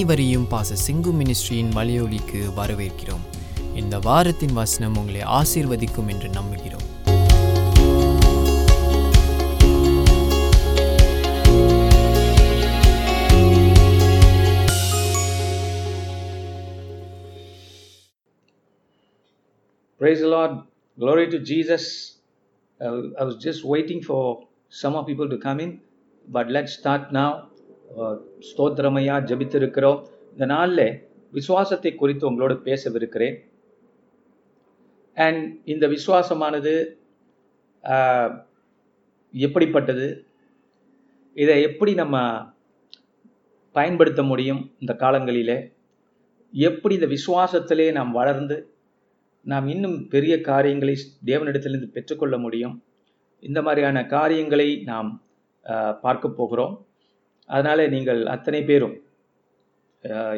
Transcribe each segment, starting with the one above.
அனைவரையும் பாச சிங்கு மினிஸ்ட்ரியின் மலையொலிக்கு வரவேற்கிறோம் இந்த வாரத்தின் வசனம் உங்களை ஆசீர்வதிக்கும் என்று நம்புகிறோம் Praise the Lord. Glory to Jesus. Uh, I was just waiting for some of people to come in, but let's start now. ஸ்தோத்திரமையா ஜபித்திருக்கிறோம். இந்த நாளில் விசுவாசத்தை குறித்து உங்களோடு பேசவிருக்கிறேன். அண்ட் இந்த விசுவாசமானது எப்படிப்பட்டது? இதை எப்படி நம்ம பயன்படுத்த முடியும் இந்த காலங்களிலே? எப்படி இந்த விசுவாசத்திலே நாம் வளர்ந்து நாம் இன்னும் பெரிய காரியங்களை தேவனிடத்திலிருந்து பெற்றுக்கொள்ள முடியும்? இந்த மாதிரியான காரியங்களை நாம் பார்க்க போகிறோம். அதனால நீங்கள் அத்தனை பேரும்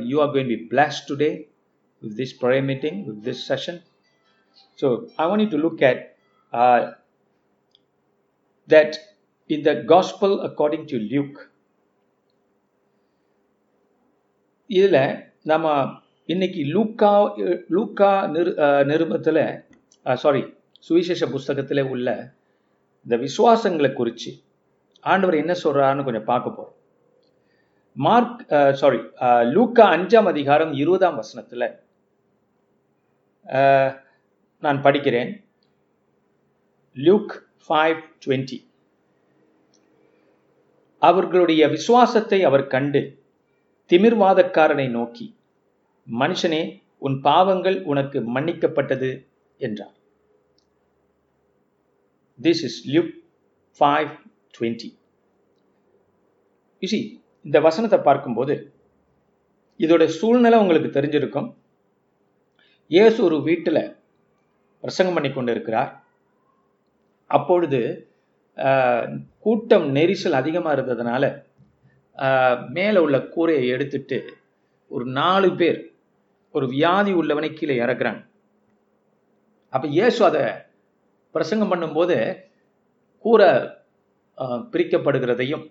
you are going be blessed today with this prayer meeting with this session so I want to look at that in the gospel according to Luke இதில் நம்ம இன்னைக்கு லூக்கா லூக்கா நிரு uh, நிருபத்தில் சாரி uh, சுவிசேஷ புஸ்தகத்தில் உள்ள இந்த விசுவாசங்களை குறித்து ஆண்டவர் என்ன சொல்கிறாருன்னு கொஞ்சம் பார்க்க போகிறோம் மார்க் சாரி லூக்கா அஞ்சாம் அதிகாரம் இருபதாம் வசனத்தில் uh, நான் படிக்கிறேன். லுக் ஃபைவ் டுவெண்ட்டி அவர்களுடைய விசுவாசத்தை அவர் கண்டு திமிர்வாதக்காரனை நோக்கி மனுஷனே உன் பாவங்கள் உனக்கு மன்னிக்கப்பட்டது என்றார். This is Luke five twenty இந்த வசனத்தை பார்க்கும்போது இதோட சூழ்நிலை உங்களுக்கு தெரிஞ்சிருக்கும். இயேசு ஒரு வீட்டில் பிரசங்கம் பண்ணி கொண்டு இருக்கிறார் அப்பொழுது கூட்டம் நெரிசல் அதிகமாக இருந்ததுனால மேலே உள்ள கூரையை எடுத்துட்டு ஒரு நாலு பேர் ஒரு வியாதி உள்ளவனை கீழே இறக்குறாங்க. அப்போ இயேசு அதை பிரசங்கம் பண்ணும்போது கூரை பிரிக்கப்படுகிறதையும்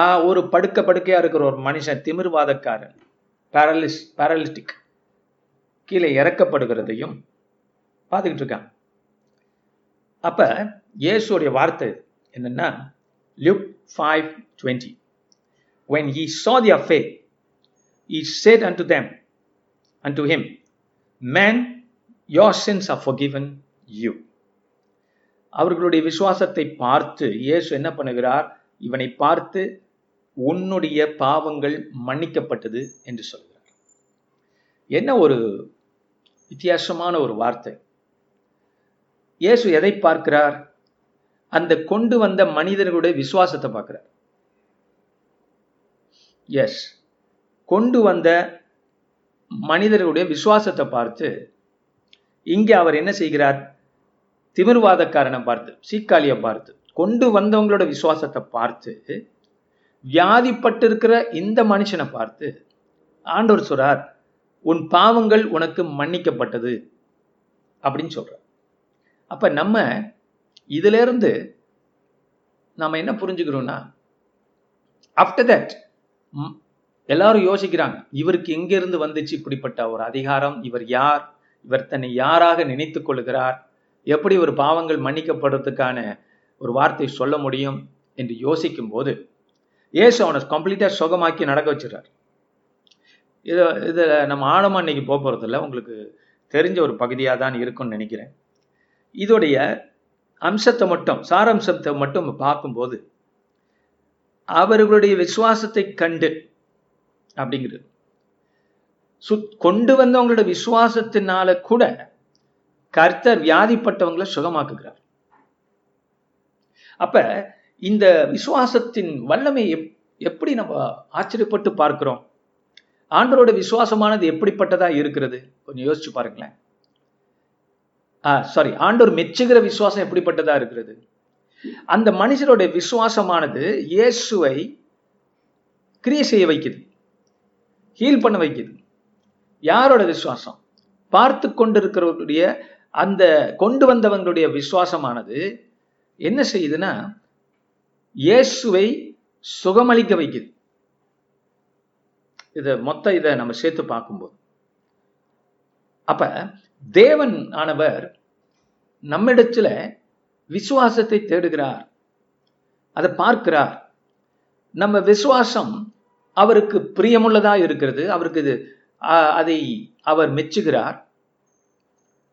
ஒரு படுக்க படுக்கையா இருக்கிற ஒரு மனுஷன் திமிர்வாதக்காரன் பேரலிஸ் பேரலிஸ்டிக் கீழே இறக்கப்படுகிறதையும் பார்த்துக்கிட்டு இருக்கான். அப்ப இயேசுடைய வார்த்தை என்னன்னா Luke five twenty when he saw their faith, he said unto them, unto him, Man, your sins are forgiven you. அவர்களுடைய விசுவாசத்தை பார்த்து இயேசு என்ன பண்ணுகிறார்? இவனை பார்த்து உன்னுடைய பாவங்கள் மன்னிக்கப்பட்டது என்று சொல்கிறார். என்ன ஒரு வித்தியாசமான ஒரு வார்த்தை? இயேசு எதை பார்க்கிறார்? அந்த கொண்டு வந்த மனிதர்களுடைய விசுவாசத்தை பார்க்கிறார். எஸ் கொண்டு வந்த மனிதர்களுடைய விசுவாசத்தை பார்த்து இங்கே அவர் என்ன செய்கிறார்? திமிர்வாதக்காரனை பார்த்து சீக்காளியை பார்த்து கொண்டு வந்தவங்களோட விசுவாசத்தை பார்த்து வியாதிப்பட்டிருக்கிற இந்த மனுஷனை பார்த்து ஆண்டவர் சொல்றார் உன் பாவங்கள் உனக்கு மன்னிக்கப்பட்டது அப்படின்னு சொல்றார். அப்ப நம்ம இதுல இருந்து நாம என்ன புரிஞ்சுக்கிறோம்னா ஆஃப்டர் தட் எல்லாரும் யோசிக்கிறாங்க இவருக்கு எங்கிருந்து வந்துச்சு இப்படிப்பட்ட ஒரு அதிகாரம்? இவர் யார்? இவர் தன்னை யாராக நினைத்து கொள்கிறார்? எப்படி ஒரு பாவங்கள் மன்னிக்கப்படுறதுக்கான ஒரு வார்த்தை சொல்ல முடியும்? என்று யோசிக்கும் போது இயேசு அவனை கம்ப்ளீட்டாக சுகமாக்கி நடக்க வச்சிடறார். இதை இதில் நம்ம ஆழமாக இன்னைக்கு போக போகிறதில்ல உங்களுக்கு தெரிஞ்ச ஒரு பகுதியாக தான் இருக்கும்னு நினைக்கிறேன். இதோடைய அம்சத்தை மட்டும் சாரம்சத்தை மட்டும் பார்க்கும்போது அவர்களுடைய விசுவாசத்தை கண்டு அப்படிங்கிறது. சு- கொண்டு வந்தவங்களோட விசுவாசத்தினால கூட கர்த்தர் வியாதிப்பட்டவங்களை சுகமாக்குகிறார். அப்ப இந்த விசுவாசத்தின் வல்லமை எப்- எப்படி நம்ம ஆச்சரியப்பட்டு பார்க்கிறோம்? ஆண்டவரோட விசுவாசமானது எப்படிப்பட்டதா இருக்கிறது? கொஞ்சம் யோசிச்சு பாருங்களேன். சாரி ஆண்டவர் மெச்சுகிற விசுவாசம் எப்படிப்பட்டதா இருக்கிறது? அந்த மனுஷருடைய விசுவாசமானது இயேசுவை கிரியை செய்ய வைக்குது. ஹீல் பண்ண வைக்குது. யாரோட விசுவாசம்? பார்த்து கொண்டிருக்கிறவர்களுடைய அந்த கொண்டு வந்தவங்களுடைய விசுவாசமானது என்ன செய்யுதுன்னா இயேசுவை சுகமளிக்க வைக்குது. இதை மொத்த இதை நம்ம சேர்த்து பார்க்கும்போது. அப்ப தேவன் ஆனவர் நம்மிடத்துல விசுவாசத்தை தேடுகிறார். அதை பார்க்கிறார். நம்ம விசுவாசம் அவருக்கு பிரியமுள்ளதா இருக்கிறது. அவருக்கு இது அதை அவர் மெச்சுகிறார்.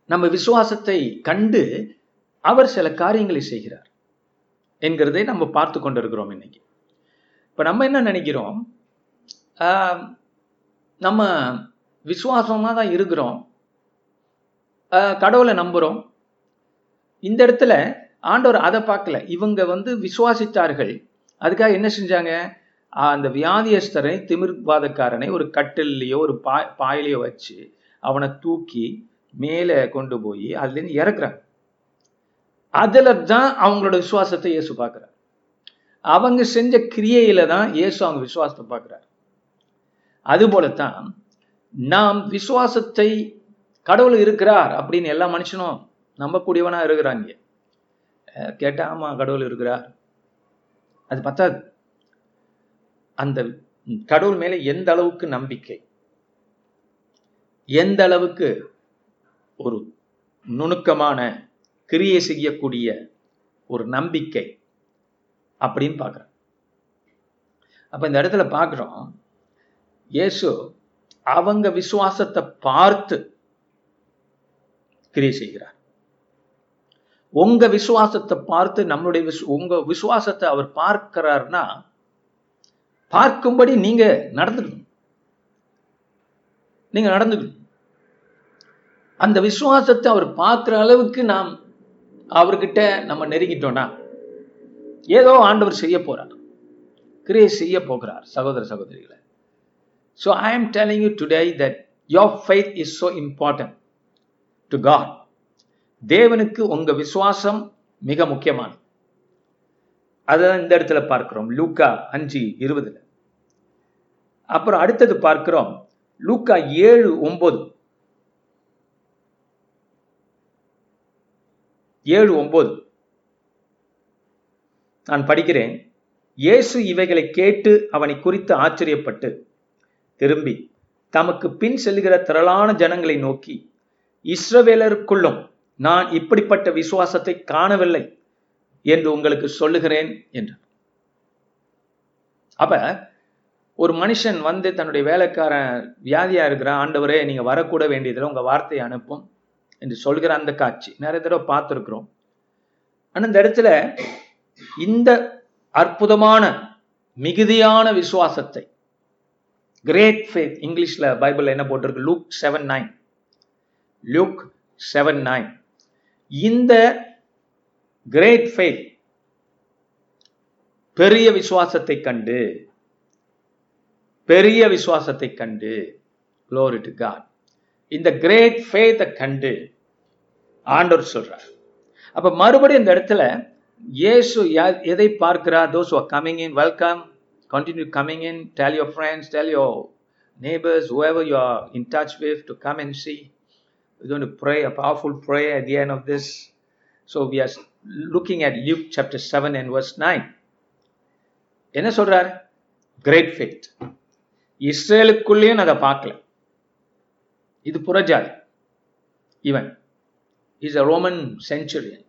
நம்ம விசுவாசத்தை கண்டு அவர் சில காரியங்களை செய்கிறார். என்கிறதை நம்ம பார்த்து கொண்டிருக்கிறோம் இன்னைக்கு. இப்போ நம்ம என்ன நினைக்கிறோம்? நம்ம விசுவாசமாக தான் இருக்கிறோம். கடவுளை நம்புகிறோம் இந்த இடத்துல ஆண்டவர் அதை பார்க்கல. இவங்க வந்து விசுவாசித்தார்கள். அதுக்காக என்ன செஞ்சாங்க? அந்த வியாதியஸ்தரை திமிர்வாதக்காரனை ஒரு கட்டிலையோ ஒரு பா பாயிலையோ வச்சு அவனை தூக்கி மேலே கொண்டு போய் அதுலேருந்து இறக்குறாங்க. அதுல தான் அவங்களோட விசுவாசத்தை இயேசு பார்க்குறார். அவங்க செஞ்ச கிரியையில தான் இயேசு அவங்க விசுவாசத்தை பார்க்குறார். அதுபோலத்தான் நாம் விசுவாசத்தை கடவுள் இருக்கிறார் அப்படின்னு எல்லா மனுஷனும் நம்பக்கூடியவனாக இருக்கிறாங்க. அஹ் கேட்டா ஆமா கடவுள் இருக்கிறார். அது பத்தாது. அந்த கடவுள் மேலே எந்த அளவுக்கு நம்பிக்கை? எந்த அளவுக்கு ஒரு நுணுக்கமான கிரியை செய்யக்கூடிய ஒரு நம்பிக்கை அப்படின்னு பார்க்குறேன் அப்ப இந்த இடத்துல பார்க்குறோம் இயேசு அவங்க விசுவாசத்தை பார்த்து கிரியை செய்கிறார். உங்க விசுவாசத்தை பார்த்து நம்மளுடைய விசு உங்க விசுவாசத்தை அவர் பார்க்கிறார்னா பார்க்கும்படி நீங்க நடந்துக்கணும். நீங்க நடந்துக்கணும். அந்த விசுவாசத்தை அவர் பார்க்குற அளவுக்கு நாம் அவர்கிட்ட நம்ம நெருங்கிட்டோம்னா ஏதோ ஆண்டவர் செய்ய போறார். கிரியை செய்ய போகிறார் சகோதர சகோதரிகளை. So I am telling you today that your faith is so important to God தேவனுக்கு உங்க விசுவாசம் மிக முக்கியமானது. அதான் இந்த இடத்துல பார்க்கிறோம். லூக்கா அஞ்சு இருபதுல. அப்புறம் அடுத்தது பார்க்கிறோம். லூக்கா ஏழு ஒன்பது ஏழு ஒன்பது நான் படிக்கிறேன். இயேசு இவைகளை கேட்டு அவனை குறித்து ஆச்சரியப்பட்டு திரும்பி தமக்கு பின் செல்கிற திரளான ஜனங்களை நோக்கி இஸ்ரவேலருக்குள்ளும் நான் இப்படிப்பட்ட விசுவாசத்தை காணவில்லை என்று உங்களுக்கு சொல்லுகிறேன் என்றார். அப்ப ஒரு மனுஷன் வந்து தன்னுடைய வேலைக்காரன் வியாதியா இருக்கிற ஆண்டவரே நீங்க வரக்கூட வேண்டியதில்லை உங்க வார்த்தையை அனுப்பும். என்று சொல்கிற அந்த காட்சி. நிறைய தடவை பார்த்துருக்குறோம். ஆனால் இந்த இடத்துல இந்த அற்புதமான மிகுதியான விசுவாசத்தை கிரேட் ஃபேத் இங்கிலீஷ்ல பைபிள் என்ன போட்டிருக்கு? Luke seven nine Luke seven nine இந்த கிரேட் ஃபேத் பெரிய விசுவாசத்தை கண்டு பெரிய விசுவாசத்தை கண்டு க்ளோரி டு காட் இந்த கிரேட் ஃபேத்தை கண்டு ஆண்டவர் சொல்றார் அப்ப மறுபடியும் இந்த இடத்துல இயேசு யா- எதை பார்க்கிறார் those who are coming in welcome continue coming in tell your friends tell your neighbors whoever you are in touch with to come and see we're going to pray a powerful prayer at the end of this so we are looking at Luke chapter 7 and verse 9 என்ன சொல்றார் great faith இஸ்ரேலுக்குள்ளேயும் நான் அதை பார்க்கல இது புறஜாதி இவன் is a Roman centurion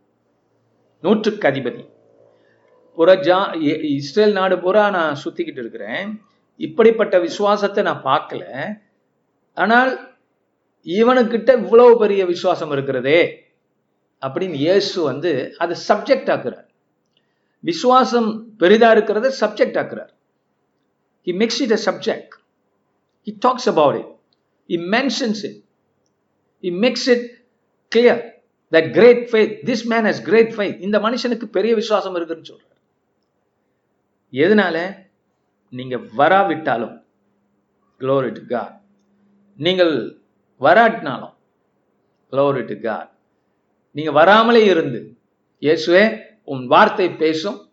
நூற்றுக்கு அதிபதி. புறஜா இ- இஸ்ரேல் நாடு பூரா நான் சுத்திக்கிட்டு இருக்கிறேன். இப்படிப்பட்ட விசுவாசத்தை நான் பார்க்கல. ஆனால் இவனுக்கிட்ட இவ்வளவு பெரிய விசுவாசம் இருக்கிறதே அப்படின்னு இயேசு வந்து அதை சப்ஜெக்ட் ஆக்குறார். விசுவாசம் பெரிதா இருக்கிறத subject ஆக்குறார். He makes it a subject he talks about it he mentions it he makes it clear that great faith this man has great faith. இந்த மனுஷனுக்கு பெரிய விசுவாசம் இருக்குன்னு சொல்றார். எதனால? நீங்க வராவிட்டாலும் glory to நீங்கள் வராட்டினாலும் glory to நீங்க வராமலே இருந்து இயேசுவே உன் வார்த்தை பேசும்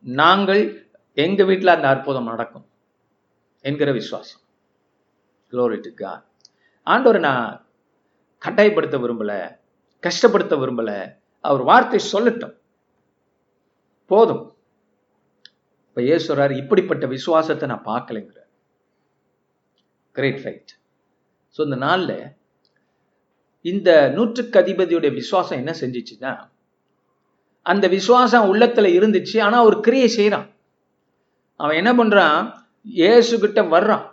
நாங்கள் எங்க வீட்டில் அந்த அற்புதம் நடக்கும் என்கிற விசுவாசம். glory to God. நான் கட்டாயப்படுத்த விரும்பலை. கஷ்டப்படுத்த விரும்பல. அவர் வார்த்தை சொல்லட்டும். போதும். இப்ப ஏசுறார் இப்படிப்பட்ட விசுவாசத்தை நான் பார்க்கலைங்கிற கிரேட் ஃபைட் ஸோ இந்த நாளில் இந்த நூற்றுக்கு அதிபதியுடைய விசுவாசம் என்ன செஞ்சிச்சுன்னா அந்த விசுவாசம் உள்ளத்துல இருந்துச்சு ஆனா ஒரு கிரியை செய்யறான் அவன் என்ன பண்றான்? இயேசு கிட்ட வர்றான்.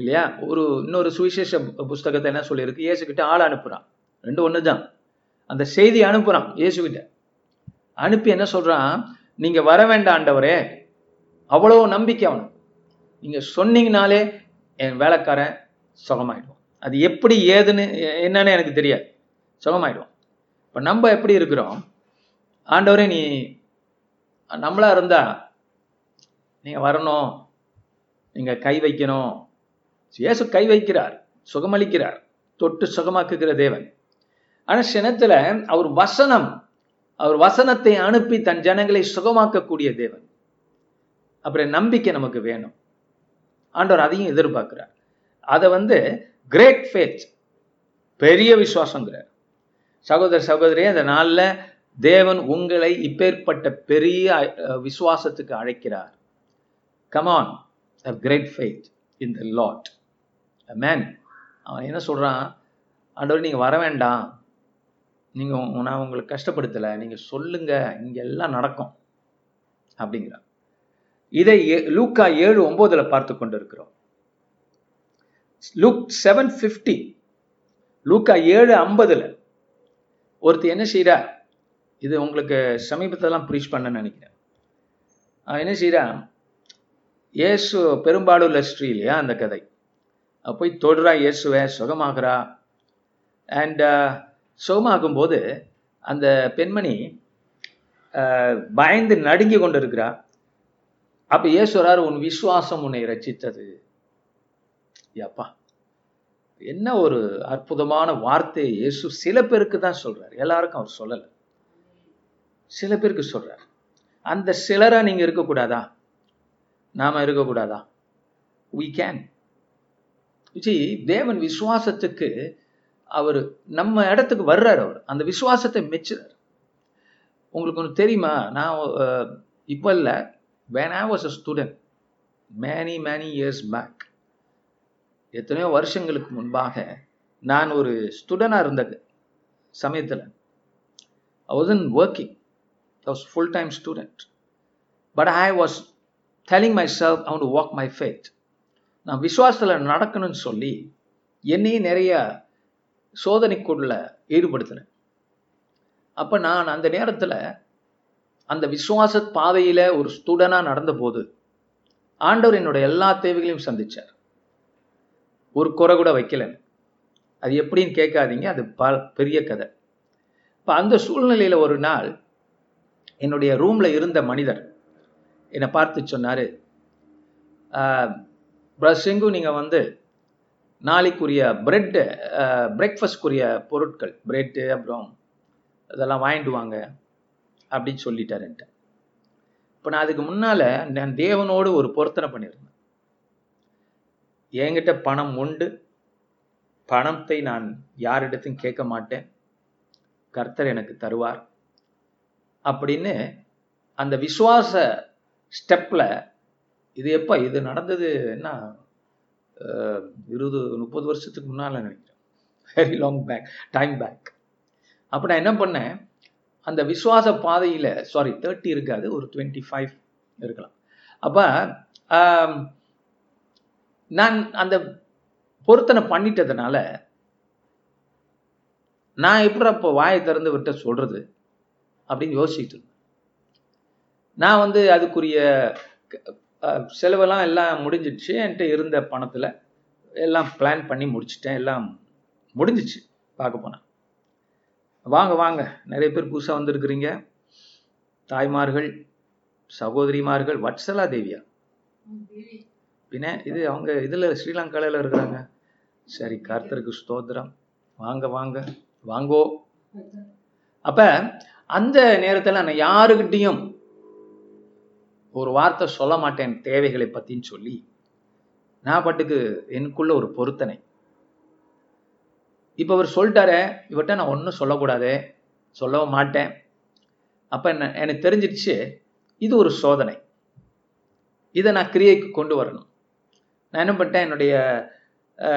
இல்லையா? ஒரு இன்னொரு சுவிசேஷ புஸ்தகத்தை என்ன சொல்லியிருக்கு? இயேசுகிட்ட ஆள் அனுப்புறான். ரெண்டு ஒண்ணுதான். அந்த செய்தி அனுப்புறான் இயேசுகிட்ட. அனுப்பி என்ன சொல்றான்? நீங்க வர வேண்டாம் ஆண்டவரே. அவ்வளவு நம்பிக்கை அவனுக்கு. நீங்க சொன்னீங்கனாலே என் வேலைக்காரன் சுகமாயிடுவான். அது எப்படி ஏதுன்னு என்னன்னு எனக்கு தெரியாது. சுகமாயிடுவான். இப்போ நம்ம எப்படி இருக்கிறோம்? ஆண்டவரே நீ நம்மளா இருந்தா நீங்க வரணும். நீங்க கை வைக்கணும். இயேசு கை வைக்கிறார் சுகமளிக்கிறார் தொட்டு சுகமாக்குகிற தேவன். ஆனா சினத்துல அவர் வசனம் அவர் வசனத்தை அனுப்பி தன் ஜனங்களை சுகமாக்கக்கூடிய தேவன். அப்புறம் நம்பிக்கை நமக்கு வேணும். ஆண்டவர் அதையும் எதிர்பார்க்கிறார். அதை வந்து கிரேட் ஃபேத் பெரிய விசுவாசங்கிறார். சகோதர சகோதரி அந்த நாளில் தேவன் உங்களை இப்பேற்பட்ட பெரிய விசுவாசத்துக்கு அழைக்கிறார். Come on great faith in the Lord man அவன் என்ன சொல்கிறான் ஆண்டவர் நீங்கள் வர வேண்டாம். நீங்கள் நான் உங்களுக்கு கஷ்டப்படுத்தலை. நீங்கள் சொல்லுங்கள் இங்கே எல்லாம் நடக்கும். அப்படிங்கிறான். இதை லூக்கா ஏழு ஒன்பதுல பார்த்து கொண்டு இருக்கிறோம் லூக் செவன் பிப்டி லூக்கா ஏழு ஐம்பதுல ஒருத்தர் என்ன செய்யறா இது உங்களுக்கு சமீபத்தெல்லாம் ப்ரீச் பண்ண நினைக்கிறேன். அவன் என்ன செய்கிறா இயேசு பெரும்பாடுள்ள ஸ்ரீ இல்லையா அந்த கதை? போய் தொடுறா இயேசுவை சுகமாகறா. அண்ட் சுகமாகும் போது அந்த பெண்மணி பயந்து நடுங்கி கொண்டு இருக்கிறா அப்ப இயேசுரார் உன் விசுவாசம் உன்னை ரச்சித்தது அப்பா என்ன ஒரு அற்புதமான வார்த்தை. இயேசு சில பேருக்கு தான் சொல்றாரு. எல்லாருக்கும் அவர் சொல்லலை. சில பேருக்கு சொல்றாரு. அந்த சிலரா நீங்க இருக்கக்கூடாதா? நாம இருக்கக்கூடாதா? வி கேன் தேவன் விசுவாசத்துக்கு அவர் நம்ம இடத்துக்கு வர்றார் அவர். அந்த விசுவாசத்தை மெச்சுறார். உங்களுக்கு ஒன்று தெரியுமா? நான் இப்போ இல்லை. When I was a student many many years back எத்தனையோ வருஷங்களுக்கு முன்பாக நான் ஒரு ஸ்டூடெண்டாக இருந்த சமயத்தில் I wasn't working I was full time student but I was telling myself I to walk my faith நான் விசுவாசத்தில் நடக்கணும்னு சொல்லி என்னையும் நிறைய சோதனைக்குள்ள ஈடுபடுத்தினேன். அப்போ நான் அந்த நேரத்தில் அந்த விசுவாச பாதையில் ஒரு ஸ்டூடெண்டாக நடந்த போது ஆண்டவர் என்னோட எல்லா தேவைகளையும் சந்தித்தார் ஒரு குறை கூட வைக்கல. அது எப்படின்னு கேட்காதீங்க அது ப பெரிய கதை. இப்போ அந்த சூழ்நிலையில் ஒரு நாள் என்னுடைய ரூமில் இருந்த மனிதர் என்னை பார்த்து சொன்னார் பிரசிங்கு நீங்கள் வந்து நாளைக்குரிய பிரெட்டு பிரேக்ஃபாஸ்ட்க்குரிய பொருட்கள் பிரெட்டு அப்புறம் இதெல்லாம் வாங்கிட்டு வாங்க அப்படின்னு சொல்லிட்டாருன்ட்டு இப்போ நான் அதுக்கு முன்னால் நான் தேவனோடு ஒரு பொருத்தனை பண்ணியிருந்தேன். என்கிட்ட பணம் உண்டு. பணத்தை நான் யாரிடத்தையும் கேட்க மாட்டேன். கர்த்தர் எனக்கு தருவார். அப்படின்னு அந்த விசுவாச ஸ்டெப்பில் இது எப்போ? இது நடந்தது என்ன? இருபது முப்பது வருஷத்துக்கு முன்னால் நினைக்கிறேன். Very long back time back அப்போ நான் என்ன பண்ணேன்? அந்த விசுவாச பாதையில் சாரி தேர்ட்டி இருக்காது ஒரு டுவெண்ட்டி ஃபைவ் இருக்கலாம். அப்போ நான் அந்த பொருத்தனை பண்ணிட்டதுனால நான் எப்படி அப்போ வாயை திறந்து விட்ட சொல்றது? அப்படின்னு யோசிச்சுட்டு இருந்தேன். நான் வந்து அதுக்குரிய செலவெல்லாம் எல்லாம் முடிஞ்சிடுச்சு. என்கிட்ட இருந்த பணத்தில் எல்லாம் பிளான் பண்ணி முடிச்சிட்டேன். எல்லாம் முடிஞ்சிச்சு பார்க்க போனேன் வாங்க வாங்க. நிறைய பேர் புதுசாக வந்திருக்கிறீங்க. தாய்மார்கள் சகோதரிமார்கள் வட்சலா தேவியா? பின்ன இது அவங்க இதில் ஸ்ரீலங்காவில் இருக்கிறாங்க. சரி கர்த்தருக்கு ஸ்தோத்திரம். வாங்க வாங்க. வாங்கோ. அப்போ அந்த நேரத்தில் நான் யாருக்கிட்டேயும் ஒரு வார்த்தை சொல்ல மாட்டேன் தேவைகளை பற்றின்னு சொல்லி நான் பாட்டுக்கு எனக்குள்ள ஒரு பொருத்தனை. இப்போ அவர் சொல்லிட்டாரு இவர்கிட்ட நான் ஒன்றும் சொல்லக்கூடாது சொல்லவும் மாட்டேன். அப்போ என்ன எனக்கு தெரிஞ்சிடுச்சு இது ஒரு சோதனை. இதை நான் கிரியைக்கு கொண்டு வரணும். நான் என்ன பண்ணிட்டேன் என்னுடைய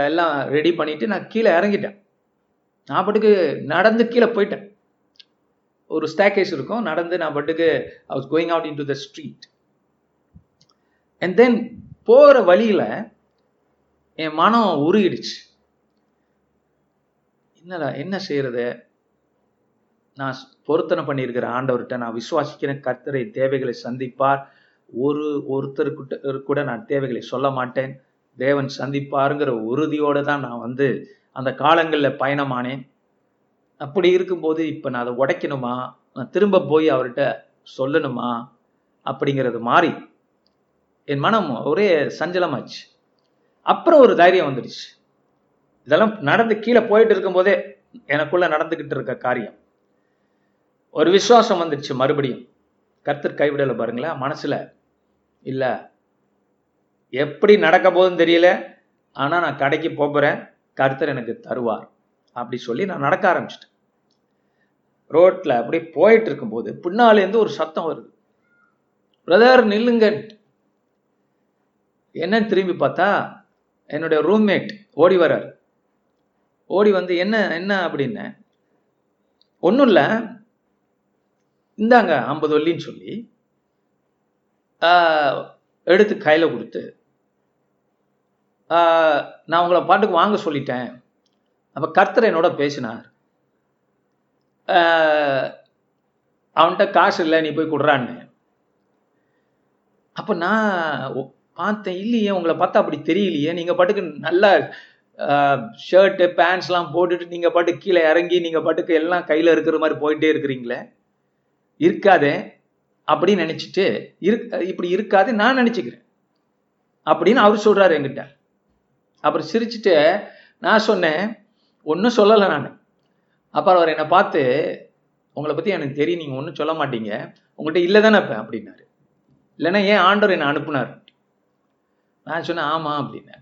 எல்லாம் ரெடி பண்ணிட்டு நான் கீழே இறங்கிட்டேன். நான் பாட்டுக்கு நடந்து கீழே போயிட்டேன். ஒரு ஸ்டாக்கேஸ் இருக்கும் நடந்து நான் பாட்டுக்கு I was going out into the street and then போகிற வழியில் என் மனம் உருகிடுச்சு. என்னடா என்ன செய்யறது நான் பொருத்தனை பண்ணியிருக்கிற ஆண்டவர்கிட்ட நான் விசுவாசிக்கிறேன். கர்த்தரை தேவைகளை சந்திப்பார். ஒரு ஒருத்தருக்கிட்ட கூட நான் தேவைகளை சொல்ல மாட்டேன். தேவன் சந்திப்பாருங்கிற உறுதியோடு தான் நான் வந்து அந்த காலங்களில் பயணமானேன். அப்படி இருக்கும்போது இப்போ நான் அதை உடைக்கணுமா? நான் திரும்ப போய் அவர்கிட்ட சொல்லணுமா? அப்படிங்கிறது மாறி என் மனம் ஒரே சஞ்சலமாச்சு. அப்புறம் ஒரு தைரியம் வந்துடுச்சு. இதெல்லாம் நடந்து கீழே போயிட்டு இருக்கும்போதே எனக்குள்ள நடந்துக்கிட்டு இருக்க காரியம். ஒரு விசுவாசம் வந்துடுச்சு மறுபடியும். கர்த்தர் கைவிடலை பாருங்களேன் மனசில் இல்லை எப்படி நடக்க போகுதுன்னு தெரியல. ஆனால் நான் கடைக்கு போகிறேன் கர்த்தர் எனக்கு தருவார். அப்படி சொல்லி நான் நடக்க ஆரம்பிச்சிட்டேன். ரோட்டில் அப்படியே போயிட்டு இருக்கும்போது பின்னாலேருந்து ஒரு சத்தம் வருது. பிரதர் நில்லுங்க என்னன்னு திரும்பி பார்த்தா என்னுடைய ரூம்மேட் ஓடி வர்றாரு. ஓடி வந்து என்ன என்ன? அப்படின்னு. ஒன்றும் இல்லை. இந்தாங்க ஐம்பது வள்ளின்னு சொல்லி எடுத்து கையில் கொடுத்து நான் உங்களை பாட்டுக்கு வாங்க சொல்லிட்டேன். அப்போ கர்த்தர் என்னோட பேசினார். அவன்கிட்ட காசு இல்லை நீ போய் கொடுறான்னு. அப்போ நான் பார்த்தேன் இல்லையே உங்களை பார்த்தா அப்படி தெரியலையே. நீங்கள் பாட்டுக்கு நல்ல ஷர்ட்டு பேண்ட்ஸ்லாம் போட்டுட்டு நீங்கள் பாட்டுக்கு கீழே இறங்கி நீங்கள் பாட்டுக்கு எல்லாம் கையில் இருக்கிற மாதிரி போயிட்டே இருக்கிறீங்களே? இருக்காதே அப்படின்னு நினச்சிட்டு இருக் இப்படி இருக்காது நான் நினச்சிக்கிறேன். அப்படின்னு அவர் சொல்கிறாரு என்கிட்ட. அப்புறம் சிரிச்சுட்டு நான் சொன்னேன் ஒன்றும் சொல்லலை நான். அப்புறம் அவர் என்னை பார்த்து உங்களை பற்றி எனக்கு தெரியும் நீங்கள் ஒன்றும் சொல்ல மாட்டீங்க. உங்கள்கிட்ட இல்லை தானே இப்போ அப்படின்னாரு. இல்லைன்னா ஏன் ஆண்டவர் என்னை அனுப்புனார்? நான் சொன்னேன் ஆமாம் அப்படின்னேன்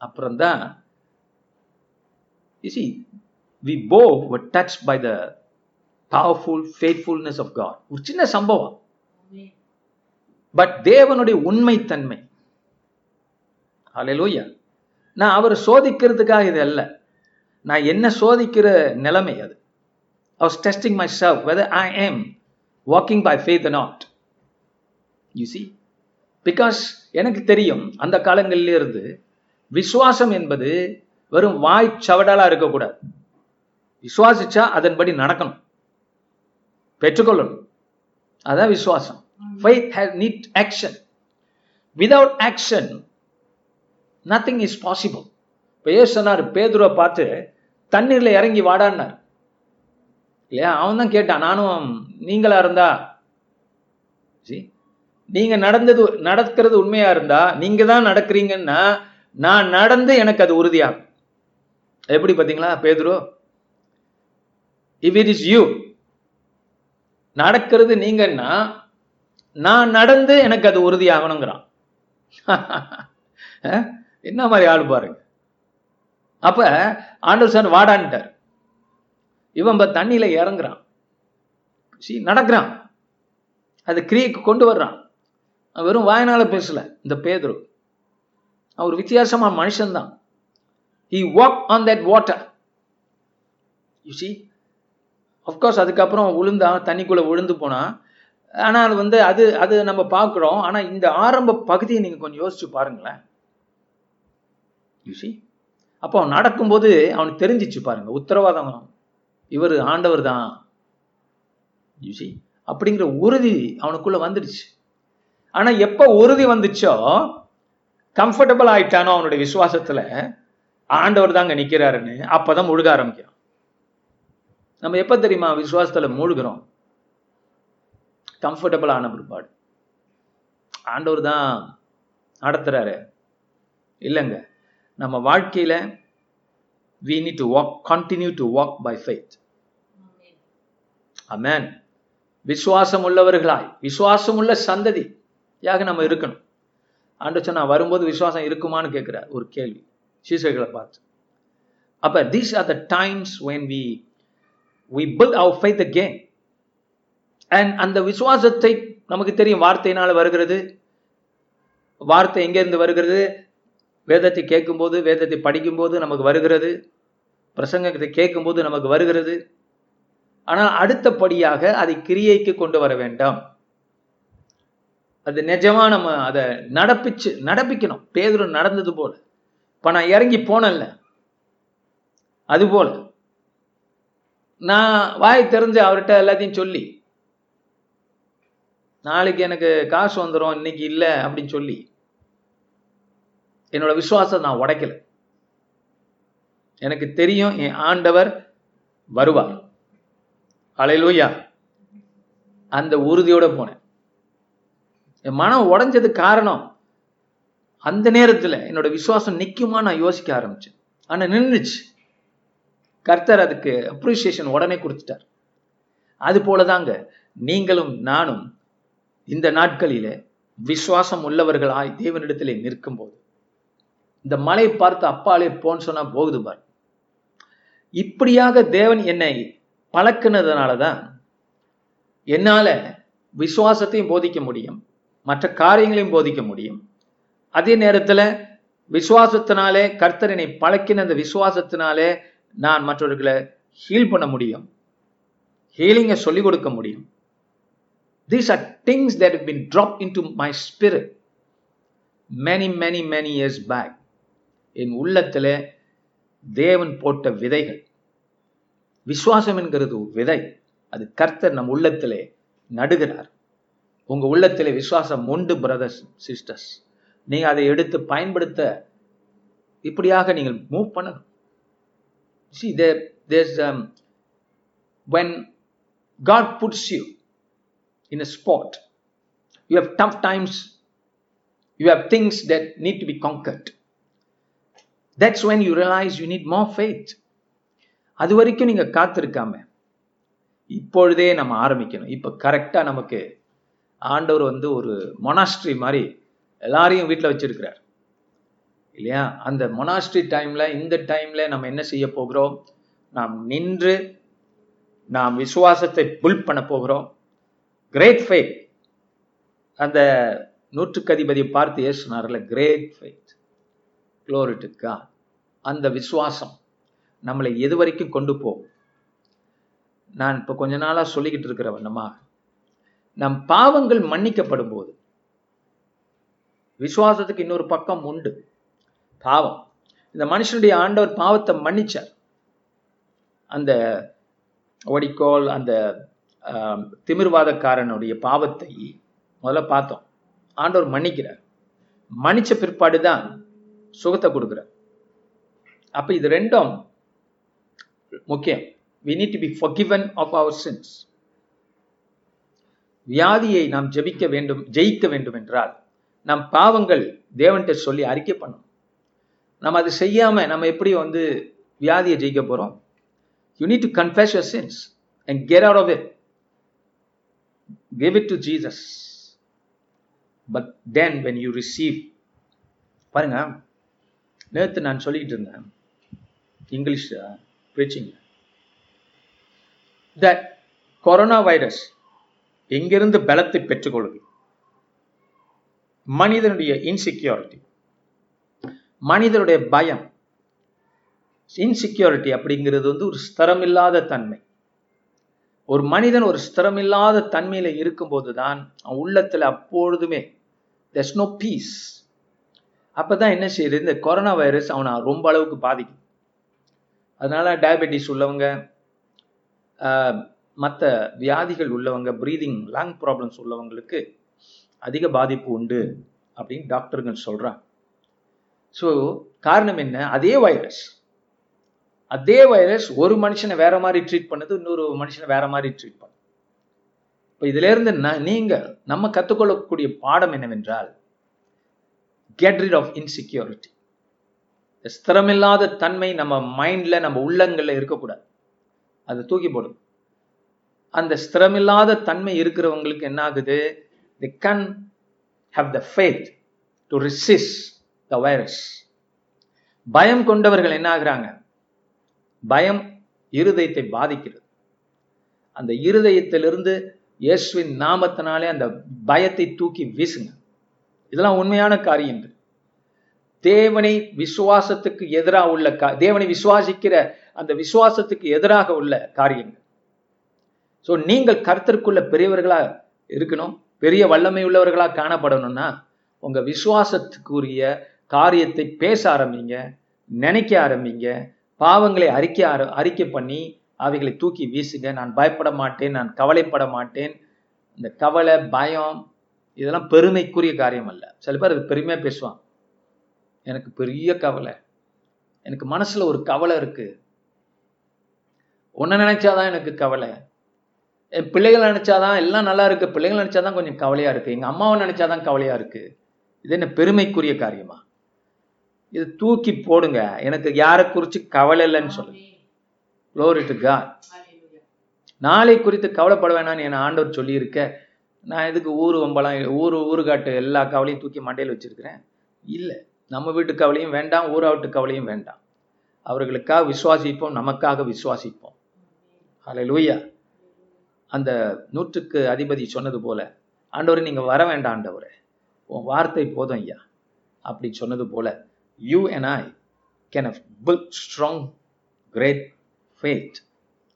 அப்புறம்தான் you we both touch by the powerful faithfulness of God ஒரு சின்ன சம்பவம் பட் தேவனுடைய உண்மைத்தன்மை அலையலூயா நான் அவர் சோதிக்கிறதுக்காக இது அல்ல நான் என்ன சோதிக்கிற நிலைமை அது I was testing myself whether I am walking by faith not you see because எனக்கு தெரியும் அந்த காலங்களிலே இருந்து விசுவாசம் என்பது வெறும் வாய் சவடாலா இருக்கக்கூடாது. விசுவாசிச்சா அதன்படி நடக்கணும். பெற்றுக்கொள்ளணும். அதான் விசுவாசம். faith has need action. Without action nothing is possible. இப்போ ஏசு சொன்னார் பேதுருவை பார்த்து தண்ணீர்ல இறங்கி வாடான்னார். இல்லையா? அவன் தான் கேட்டான் நானும் நீங்களா இருந்தா? See? நீங்க நடந்தது நடக்கிறது உண்மையா இருந்தா நீங்க தான் நடக்கிறீங்கன்னா நான் நடந்து எனக்கு அது உறுதியாகும். எப்படி பாத்தீங்களா பேதுரு? இஃப் இட் இஸ் யூ நடக்கிறது நீங்கன்னா நான் நடந்து எனக்கு அது உறுதியாகணுங்கிறான். என்ன மாதிரி ஆள் பாருங்க. அப்ப ஆண்டவர் சார் வாடான்ட்டார் இவன் தண்ணியில இறங்குறான். நடக்கிறான். அது கிரியைக்கு கொண்டு வர்றான். வெறும் வாயினால பேசல இந்த பேதுரு. அவர் வித்தியாசமா மனுஷன்தான். He walked on that water you see? Of அதுக்கப்புறம் விழுந்தான் தண்ணிக்குள்ள விழுந்து போனான் ஆனால் வந்து அது அது நம்ம பார்க்குறோம். ஆனா இந்த ஆரம்ப பகுதியை நீங்க கொஞ்சம் யோசிச்சு பாருங்களேன். யூசி அப்போ அவன் நடக்கும்போது அவனுக்கு தெரிஞ்சிச்சு பாருங்க உத்தரவாதம். இவர் ஆண்டவர் தான் யூசி அப்படிங்கிற உறுதி அவனுக்குள்ள வந்துடுச்சு. ஆனா எப்ப உறுதி வந்துச்சோ கம்ஃபர்டபுள் ஆயிட்டானோ அவனுடைய விசுவாசத்துல ஆண்டவர் தாங்க நிக்கிறாருன்னு அப்பதான் முழுக ஆரம்பிக்கிறோம். நம்ம எப்ப தெரியுமா விசுவாசத்துல மூழ்கிறோம்? கம்ஃபர்டபுள் ஆன பிற்பாடு. ஆண்டவர் தான் நடத்துறாரு. இல்லைங்க. நம்ம வாழ்க்கையில we need to walk continue to walk by faith amen விசுவாசம் உள்ளவர்களாய் விசுவாசம் உள்ள சந்ததி. யாக நம்ம இருக்கணும். ஆண்டு சொன்னா வரும்போது விசுவாசம் இருக்குமான்னு கேட்கிறார் ஒரு கேள்வி. சீசர்களை பார்த்து. அப்ப these are the times when we we we build our the game and அந்த விசுவாசத்தை நமக்கு தெரியும் வார்த்தையினால வருகிறது. வார்த்தை எங்கேருந்து வருகிறது? வேதத்தை கேட்கும்போது வேதத்தை படிக்கும்போது நமக்கு வருகிறது. பிரசங்கத்தை கேட்கும்போது நமக்கு வருகிறது. ஆனால் அடுத்தபடியாக அதை கிரியைக்கு கொண்டு வர வேண்டாம். அது நிஜமா நம்ம அதை நடப்பிச்சு நடப்பிக்கணும். பேதுரு நடந்தது போல. இப்ப நான் இறங்கி போனேன்ல அது போல நான் வாய் தெரிஞ்சு அவர்கிட்ட எல்லாத்தையும் சொல்லி நாளைக்கு எனக்கு காசு வந்துடும் இன்னைக்கு இல்லை அப்படின்னு சொல்லி என்னோட விசுவாசத்தை நான் உடைக்கல. எனக்கு தெரியும் என் ஆண்டவர் வருவார். அலையிலூயா அந்த உறுதியோட போனேன். என் மனம் உடஞ்சது காரணம் அந்த நேரத்தில் என்னோட விசுவாசம் நிற்குமா நான் யோசிக்க ஆரம்பிச்சேன். ஆனால் நின்றுச்சு கர்த்தர் அதுக்கு அப்ரிசியேஷன் உடனே கொடுத்துட்டார். அது போலதாங்க நீங்களும் நானும் இந்த நாட்களிலே விசுவாசம் உள்ளவர்களாய் தேவனிடத்திலே நிற்கும் போது இந்த மலை பார்த்து அப்பாலே போன்னு சொன்னா போகுது பார். இப்படியாக தேவன் என்னை பழக்கினதுனால தான் என்னால விசுவாசத்தையும் போதிக்க முடியும். மற்ற காரியங்களையும் போதிக்க முடியும். அதே நேரத்தில் விசுவாசத்தினாலே கர்த்தரனை பழக்கின அந்த விசுவாசத்தினாலே நான் மற்றவர்களை ஹீல் பண்ண முடியும். ஹீலிங்கை சொல்லிக் கொடுக்க முடியும். These are things that been drop into my spirit many many many years back என் உள்ளத்தில் தேவன் போட்ட விதைகள். விசுவாசம் என்கிறது விதை. அது கர்த்தர் நம் உள்ளத்திலே நடுகிறார். உங்க உள்ளத்தில் விசுவாசம் உண்டு பிரதர்ஸ் சிஸ்டர்ஸ் நீங்க அதை எடுத்து பயன்படுத்த இப்படியாக நீங்கள் மூவ் பண்ணணும் see there there's when God puts you in a spot you have tough times you have things that need to be conquered that's when you realize you need more faith அது வரைக்கும் நீங்கள் காத்திருக்காம இப்பொழுதே நம்ம ஆரம்பிக்கணும் இப்போ கரெக்டாக நமக்கு ஆண்டவர் வந்து ஒரு மொனாஸ்ட்ரி மாதிரி எல்லாரையும் வீட்டில் வச்சிருக்கிறார். இல்லையா? அந்த மொனாஸ்ட்ரி டைம்ல இந்த டைம்ல நம்ம என்ன செய்ய போகிறோம்? நாம் நின்று நாம் விசுவாசத்தை புல் பண்ண போகிறோம். கிரேட் ஃபைட் அந்த நூற்றுக்கு அதிபதியை பார்த்து ஏசுனார்ல கிரேட் ஃபைட் குளோரிட்டுக்கா அந்த விசுவாசம் நம்மளை எது வரைக்கும் கொண்டு போகும்? நான் இப்போ கொஞ்ச நாளாக சொல்லிக்கிட்டு இருக்கிறவன் நம்ம நம் பாவங்கள் மன்னிக்கப்படும் போது விசுவாசத்துக்கு இன்னொரு பக்கம் உண்டு. பாவம். இந்த மனுஷனுடைய ஆண்டவர் பாவத்தை மன்னிச்சார். அந்த ஒடிக்கோல் அந்த திமிர்வாதக்காரனுடைய பாவத்தை முதல்ல பார்த்தோம். ஆண்டவர் மன்னிக்கிறார். மன்னிச்ச பிற்பாடு தான் சுகத்தை கொடுக்குறார். அப்ப இது ரெண்டும் முக்கியம். We need to be forgiven of our sins வியாதியை நாம் ஜெபிக்க வேண்டும் ஜெயிக்க வேண்டும் என்றால் நம் பாவங்கள் தேவன்கிட்ட சொல்லி அறிக்கை பண்ணும் நம்ம அது செய்யாம நம்ம எப்படி வந்து வியாதியை ஜெயிக்க போறோம்? You need to confess your sins and get out of it give it to Jesus but then when you receive பாருங்க நேற்று நான் சொல்லிக்கிட்டு இருந்தேன் English preaching that corona virus எங்கிருந்து பலத்தை பெற்றுக்கொள்வது மனிதனுடைய இன்செக்யூரிட்டி மனிதனுடைய பயம். இன்செக்யூரிட்டி அப்படிங்கிறது வந்து ஒரு ஸ்திரமில்லாத தன்மை. ஒரு மனிதன் ஒரு ஸ்திரமில்லாத தன்மையில இருக்கும்போது தான் அவன் உள்ளத்துல அப்பொழுதுமே there's நோ பீஸ் அப்பதான் என்ன செய்யுது? இந்த கொரோனா வைரஸ் அவனை ரொம்ப அளவுக்கு பாதிக்கும் அதனால டயபெட்டிஸ் உள்ளவங்க மற்ற வியாதிகள் உள்ளவங்க ப்ரீதிங் லங் ப்ராப்ளம்ஸ் உள்ளவங்களுக்கு அதிக பாதிப்பு உண்டு அப்படின்னு டாக்டர்கள் சொல்கிறான் ஸோ காரணம் என்ன? அதே வைரஸ் அதே வைரஸ் ஒரு மனுஷனை வேற மாதிரி ட்ரீட் பண்ணுது இன்னொரு மனுஷனை வேற மாதிரி ட்ரீட் பண்ணுது. இப்போ இதிலேருந்து ந- நம்ம கற்றுக்கொள்ளக்கூடிய பாடம் என்னவென்றால் கெட் ரிட் ஆஃப் இன்செக்யூரிட்டி ஸ்திரமில்லாத தன்மை நம்ம மைண்டில் நம்ம உள்ளங்களில் இருக்கக்கூடாது. அதை தூக்கி போடும் அந்த ஸ்திரமில்லாத தன்மை இருக்கிறவங்களுக்கு என்ன ஆகுது they can have the faith to resist the virus பயம் கொண்டவர்கள் என்ன ஆகுறாங்க பயம் இருதயத்தை பாதிக்கிறது. அந்த இருதயத்திலிருந்து இயேசுவின் நாமத்தினாலே அந்த பயத்தை தூக்கி வீசுங்க. இதெல்லாம் உண்மையான காரியங்கள் தேவனை விசுவாசத்துக்கு எதிராக உள்ள தேவனை விசுவாசிக்கிற அந்த விசுவாசத்துக்கு எதிராக உள்ள காரியங்கள் ஸோ நீங்கள் கருத்திற்குள்ள பெரியவர்களாக இருக்கணும் பெரிய வல்லமை உள்ளவர்களாக காணப்படணும்னா உங்கள் விசுவாசத்துக்குரிய காரியத்தை பேச ஆரம்பிங்க நினைக்க ஆரம்பிங்க பாவங்களை அறிக்கை ஆர அறிக்கை பண்ணி அவைகளை தூக்கி வீசுங்க. நான் பயப்பட மாட்டேன் நான் கவலைப்பட மாட்டேன். இந்த கவலை பயம் இதெல்லாம் பெருமைக்குரிய காரியம் அல்ல. சில பேர் அது பெருமையாக பேசுவான் எனக்கு பெரிய கவலை. எனக்கு மனசில் ஒரு கவலை இருக்குது உன்னை நினைச்சாதான் எனக்கு கவலை. பிள்ளைகள் நினைச்சாதான் எல்லாம் நல்லா இருக்கு. பிள்ளைகள் நினைச்சாதான் கொஞ்சம் கவலையா இருக்கு. எங்க அம்மாவை நினைச்சாதான் கவலையா இருக்கு. இது என்ன பெருமைக்குரிய காரியமா? இது தூக்கி போடுங்க. எனக்கு யாரை குறிச்சு கவலை இல்லைன்னு சொல்லுங்க. Glory to God. நாளை குறித்து கவலைப்பட வேணாம்னு என் ஆண்டவர் சொல்லியிருக்க. நான் எதுக்கு ஊர் வம்பலாம் ஊர் ஊருகாட்டு எல்லா கவலையும் தூக்கி மண்டையில் வச்சிருக்கிறேன்? இல்லை. நம்ம வீட்டு கவலையும் வேண்டாம் ஊராவிட்டு கவலையும் வேண்டாம். அவர்களுக்காக விசுவாசிப்போம் நமக்காக விசுவாசிப்போம். ஹலே லூயா அந்த நூற்றுக்கு அதிபதி சொன்னது போல ஆண்டவரே நீங்க வர வேண்டாம் ஆண்டவரே. உன் வார்த்தை போதும் ஐயா. அப்படி சொன்னது போல you and I can have strong great great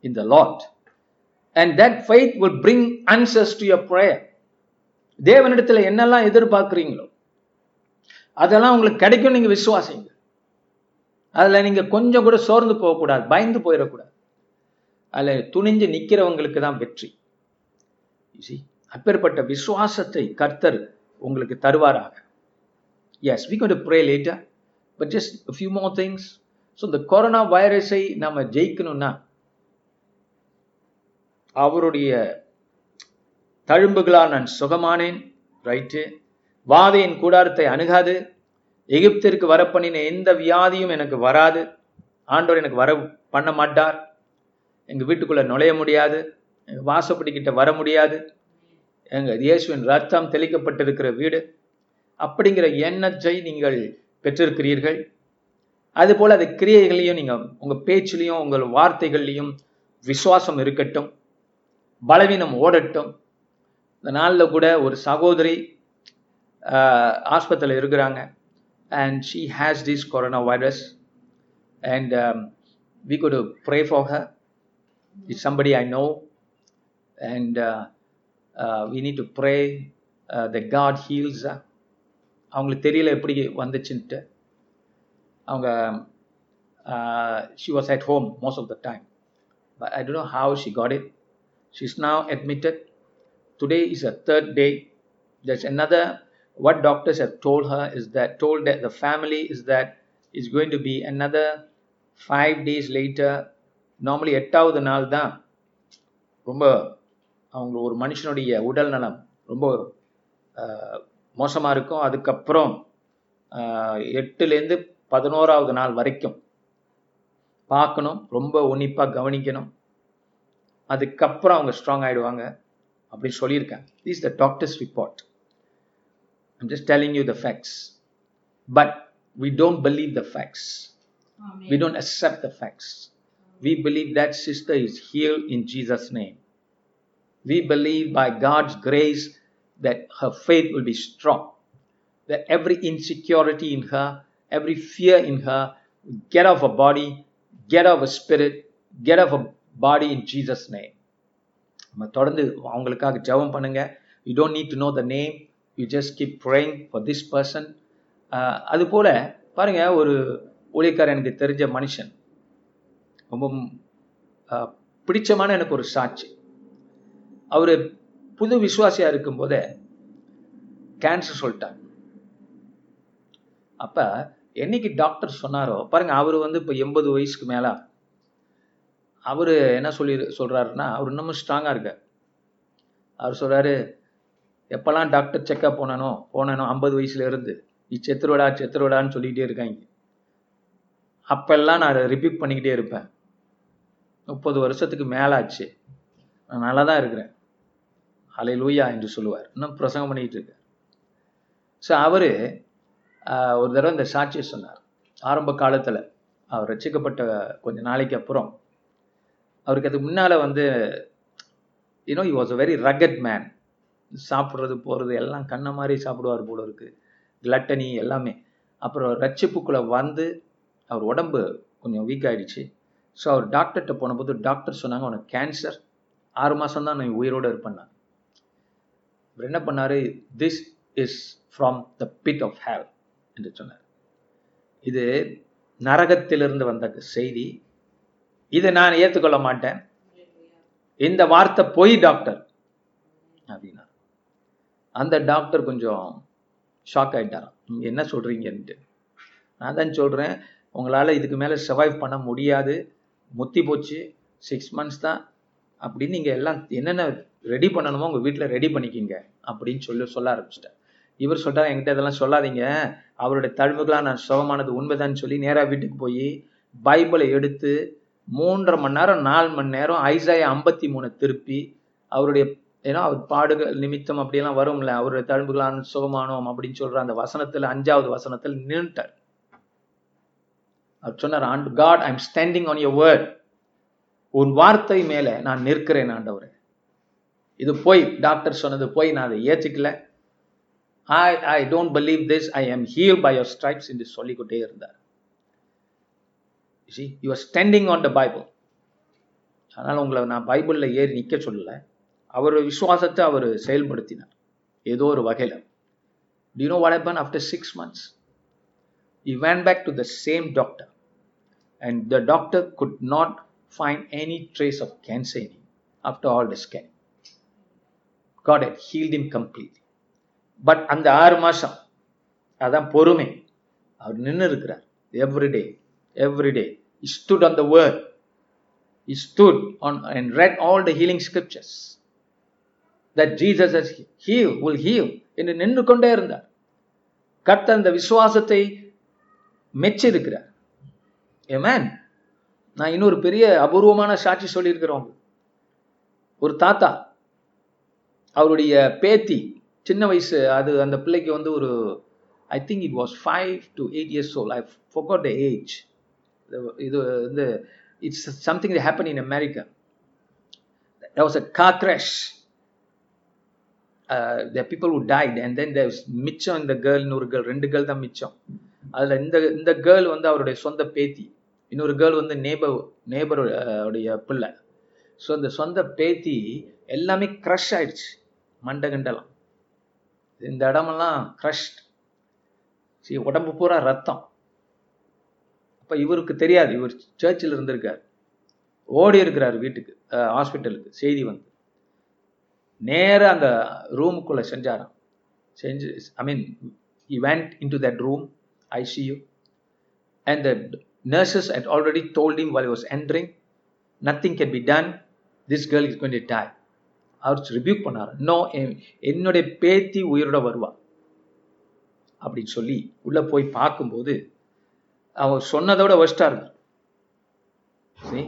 in the Lord and that that faith will bring answers to your தேவனிடத்தில் என்னெல்லாம் எதிர்பார்க்குறீங்களோ அதெல்லாம் உங்களுக்கு கிடைக்கும் நீங்கள் விசுவாசிங்க. அதில் நீங்கள் கொஞ்சம் கூட சோர்ந்து போகக்கூடாது பயந்து போயிடக்கூடாது. அதில் துணிஞ்சு நிக்கிறவங்களுக்கு தான் வெற்றி. அப்பேற்பட்ட விசுவாசத்தை கர்த்தர் உங்களுக்கு தருவாராக. Yes we going pray later but just few more things so இந்த கொரோனா வைரஸை நம்ம ஜெயிக்கணும்னா அவருடைய தழும்புகளால் நான் சுகமானேன் ரைட்டு வாதையின் கூடாரத்தை அணுகாது. எகிப்திற்கு வரப்பண்ணின எந்த வியாதியும் எனக்கு வராது. ஆண்டவர் எனக்கு வர பண்ண மாட்டார். எங்கள் வீட்டுக்குள்ளே நுழைய முடியாது எங்கள் வாசப்படிக்கிட்ட வர முடியாது. எங்கள் இயேசுவின் ரத்தம் தெளிக்கப்பட்டிருக்கிற வீடு. அப்படிங்கிற எண்ணத்தை நீங்கள் பெற்றிருக்கிறீர்கள். அதுபோல் அது கிரியைகளையும் நீங்கள் உங்கள் பேச்சிலையும் உங்கள் வார்த்தைகள்லையும் விசுவாசம் இருக்கட்டும் பலவீனம் ஓடட்டும். இந்த நாளில் கூட ஒரு சகோதரி ஆஸ்பத்திரியில் இருக்கிறாங்க. And she has this corona virus and we could pray for her it's somebody I know and we need to pray the God heals அவங்களுக்கு தெரியல எப்படி வந்துச்சுன்ட்டு அவங்க she was at home most of the time but I don't know how she got it she is now admitted today is a third day there's another what doctors have told her is that told that the family is that it's going to be another five days later normally எட்டாவது நாள் தான் ரொம்ப அவங்க ஒரு மனுஷனுடைய உடல் நலம் ரொம்ப மோசமாக இருக்கும். அதுக்கப்புறம் எட்டுலேருந்து பதினோராவது நாள் வரைக்கும் பார்க்கணும். ரொம்ப உன்னிப்பாக கவனிக்கணும். அதுக்கப்புறம் அவங்க ஸ்ட்ராங் ஆகிடுவாங்க அப்படின்னு சொல்லியிருக்காங்க. Is the doctors report I'm just telling you the facts but we don't believe the facts we don't accept the facts we believe that sister is heal in Jesus name we believe by God's grace that her faith will be strong, that every insecurity in her, every fear in her, get off her body, get off her spirit, get off her body in Jesus' name. நம்ம தொடர்ந்து அவங்களுக்காக ஜெபம் பண்ணுங்க. You don't need to know the name you just keep praying for this person அது போல பாருங்க ஒரு ஊழியக்காரர் எனக்கு தெரிஞ்ச மனுஷன். ரொம்ப பிடிச்சமான எனக்கு ஒரு சாட்சி. அவர் புது விசுவாசியாக இருக்கும்போதே கேன்சர் சொல்லிட்டாங்க அப்போ என்னைக்கு டாக்டர் சொன்னாரோ பாருங்க அவர் வந்து இப்போ எண்பது வயசுக்கு மேலே. அவர் என்ன சொல்லி சொல்கிறாருன்னா அவர் இன்னமும் ஸ்ட்ராங்காக இருக்கார். அவர் சொல்கிறாரு எப்போல்லாம் டாக்டர் செக்கப் போனனோ போனனோ ஐம்பது வயசுல இருந்து நீ செத்துருவடா செத்துருவடான்னு சொல்லிக்கிட்டே இருக்காங்க. அப்பெல்லாம் நான் ரிப்பீட் பண்ணிக்கிட்டே இருப்பேன். முப்பது வருஷத்துக்கு மேலாச்சு. நான் நல்லா தான் இருக்கிறேன். அலை லூயா என்று சொல்லுவார். இன்னும் பிரசங்கம் பண்ணிட்டு இருக்கார். ஸோ அவரு ஒரு தடவை இந்த சாட்சியை சொன்னார். ஆரம்ப காலத்தில் அவர் ரசிக்கப்பட்ட கொஞ்ச நாளைக்கு அப்புறம் அவருக்கு அதுக்கு முன்னால் வந்து you know he was a very rugged man சாப்பிட்றது போகிறது எல்லாம் கண்ண மாதிரி சாப்பிடுவார் போல இருக்கு. கிளட்டனி எல்லாமே. அப்புறம் ரட்சிப்புக்குள்ளே வந்து அவர் உடம்பு கொஞ்சம் வீக் ஆயிடுச்சு. ஸோ அவர் டாக்டர்கிட்ட போனபோது டாக்டர் சொன்னாங்க உனக்கு கேன்சர் ஆறு மாதம் தான் நீ உயிரோடு இருப்பேன் அவர் என்ன பண்ணார்? This is from the pit of hell என்று சொன்னார். இது நரகத்திலிருந்து வந்த செய்தி. இதை நான் ஏற்றுக்கொள்ள மாட்டேன். இந்த வார்த்தை பொய் டாக்டர் அப்படின்னா அந்த டாக்டர் கொஞ்சம் ஷாக் ஆகிட்டாராம் நீங்கள் என்ன சொல்கிறீங்கன்ட்டு நான் தான் சொல்கிறேன் உங்களால் இதுக்கு மேலே சர்வைவ் பண்ண முடியாது. முத்தி போச்சு. சிக்ஸ் மந்த்ஸ் தான். அப்படின்னு நீங்கள் எல்லாம் என்னென்ன ரெடி பண்ணணுமோ உங்கள் வீட்டில் ரெடி பண்ணிக்கிங்க அப்படின்னு சொல்லி சொல்ல ஆரம்பிச்சிட்டேன். இவர் சொல்கிறார் என்கிட்ட இதெல்லாம் சொல்லாதீங்க. அவருடைய தழுவுகளாக நான் சுகமானது உண்மைதான்னு சொல்லி நேராக வீட்டுக்கு போய் பைபிளை எடுத்து மூன்றரை மணி நேரம் நாலு மணி நேரம் ஐசாய ஐம்பத்தி மூணு திருப்பி அவருடைய ஏன்னா அவர் பாடுகள் நிமித்தம் அப்படியெல்லாம் வரும்ல அவருடைய தழும்புகளான சுகமானோம் அப்படின்னு சொல்கிற அந்த வசனத்தில் அஞ்சாவது வசனத்தில் நின்றுட்டார் சொன்னார் and God I am standing on your word உன் வார்த்தை மேல நான் நிற்கிறேன் ஆண்டவர். இது போய். டாக்டர் சொன்னது போய். நான் அதை ஏற்றுக்கல. I I don't believe this I am heal by your stripes என்று சொல்லிக்கொண்டே இருந்தார். You are standing on the Bible அதனால் உங்களை நான் பைபிளில் ஏறி நிற்க சொல்லலை. அவர் விசுவாசத்தை அவர் செயல்படுத்தினார். ஏதோ ஒரு வகையில். To know what happen after six months you went back to the same doctor and the doctor could not find any trace of cancer in him after all the scan god had healed him completely but அந்த ஆறு மாசம் அதான் பொறுமை அவர் நின்று இருக்கிறார் every day every day he stood on the word he stood on and read all the healing scriptures that jesus has healed will heal என்று நின்று கொண்டே இருந்தார் கர்த்தர் அந்த விசுவாசத்தை மெச்சிருக்கிறார் ஏமேன் நான் இன்னொரு பெரிய அபூர்வமான சாட்சி சொல்லியிருக்கிறோம் ஒரு தாத்தா அவருடைய பேத்தி சின்ன வயசு அது அந்த பிள்ளைக்கு வந்து ஒரு I think it was five to eight years old I forgot the age இது வந்து it's something happen in America was a car crash the people would died and then there மிச்சம் இந்த கேர்ள் இன்னொரு கேர்ள் ரெண்டு girl தான் மிச்சம். அதில் இந்த இந்த கேர்ள் வந்து அவருடைய சொந்த பேத்தி. இன்னொரு கேர்ள் வந்து நேபர் நேபர் உடைய பிள்ளை. ஸோ அந்த சொந்த பேத்தி எல்லாமே க்ரஷ் ஆயிடுச்சு மண்டகண்டெல்லாம் இந்த இடமெல்லாம் க்ரஷ்ட் சரி உடம்பு பூரா ரத்தம். அப்போ இவருக்கு தெரியாது இவர் சர்ச்சில் இருந்திருக்கார். ஓடி இருக்கிறார் வீட்டுக்கு ஹாஸ்பிட்டலுக்கு செய்தி வந்து. நேராக அந்த ரூமுக்குள்ளே செஞ்சாராம். செஞ்சு I mean he went into that room ICU and the Nurses had already told him while he was entering, nothing can be done this girl is going die அவர் ரிவ்யூக் பண்ணார் நோ என்னுடைய பேத்தி உயிரோட வருவா அப்படின்னு சொல்லி உள்ளே போய் பார்க்கும்போது அவர் சொன்னதோட ஒஸ்ட்டாக இருக்கு சரி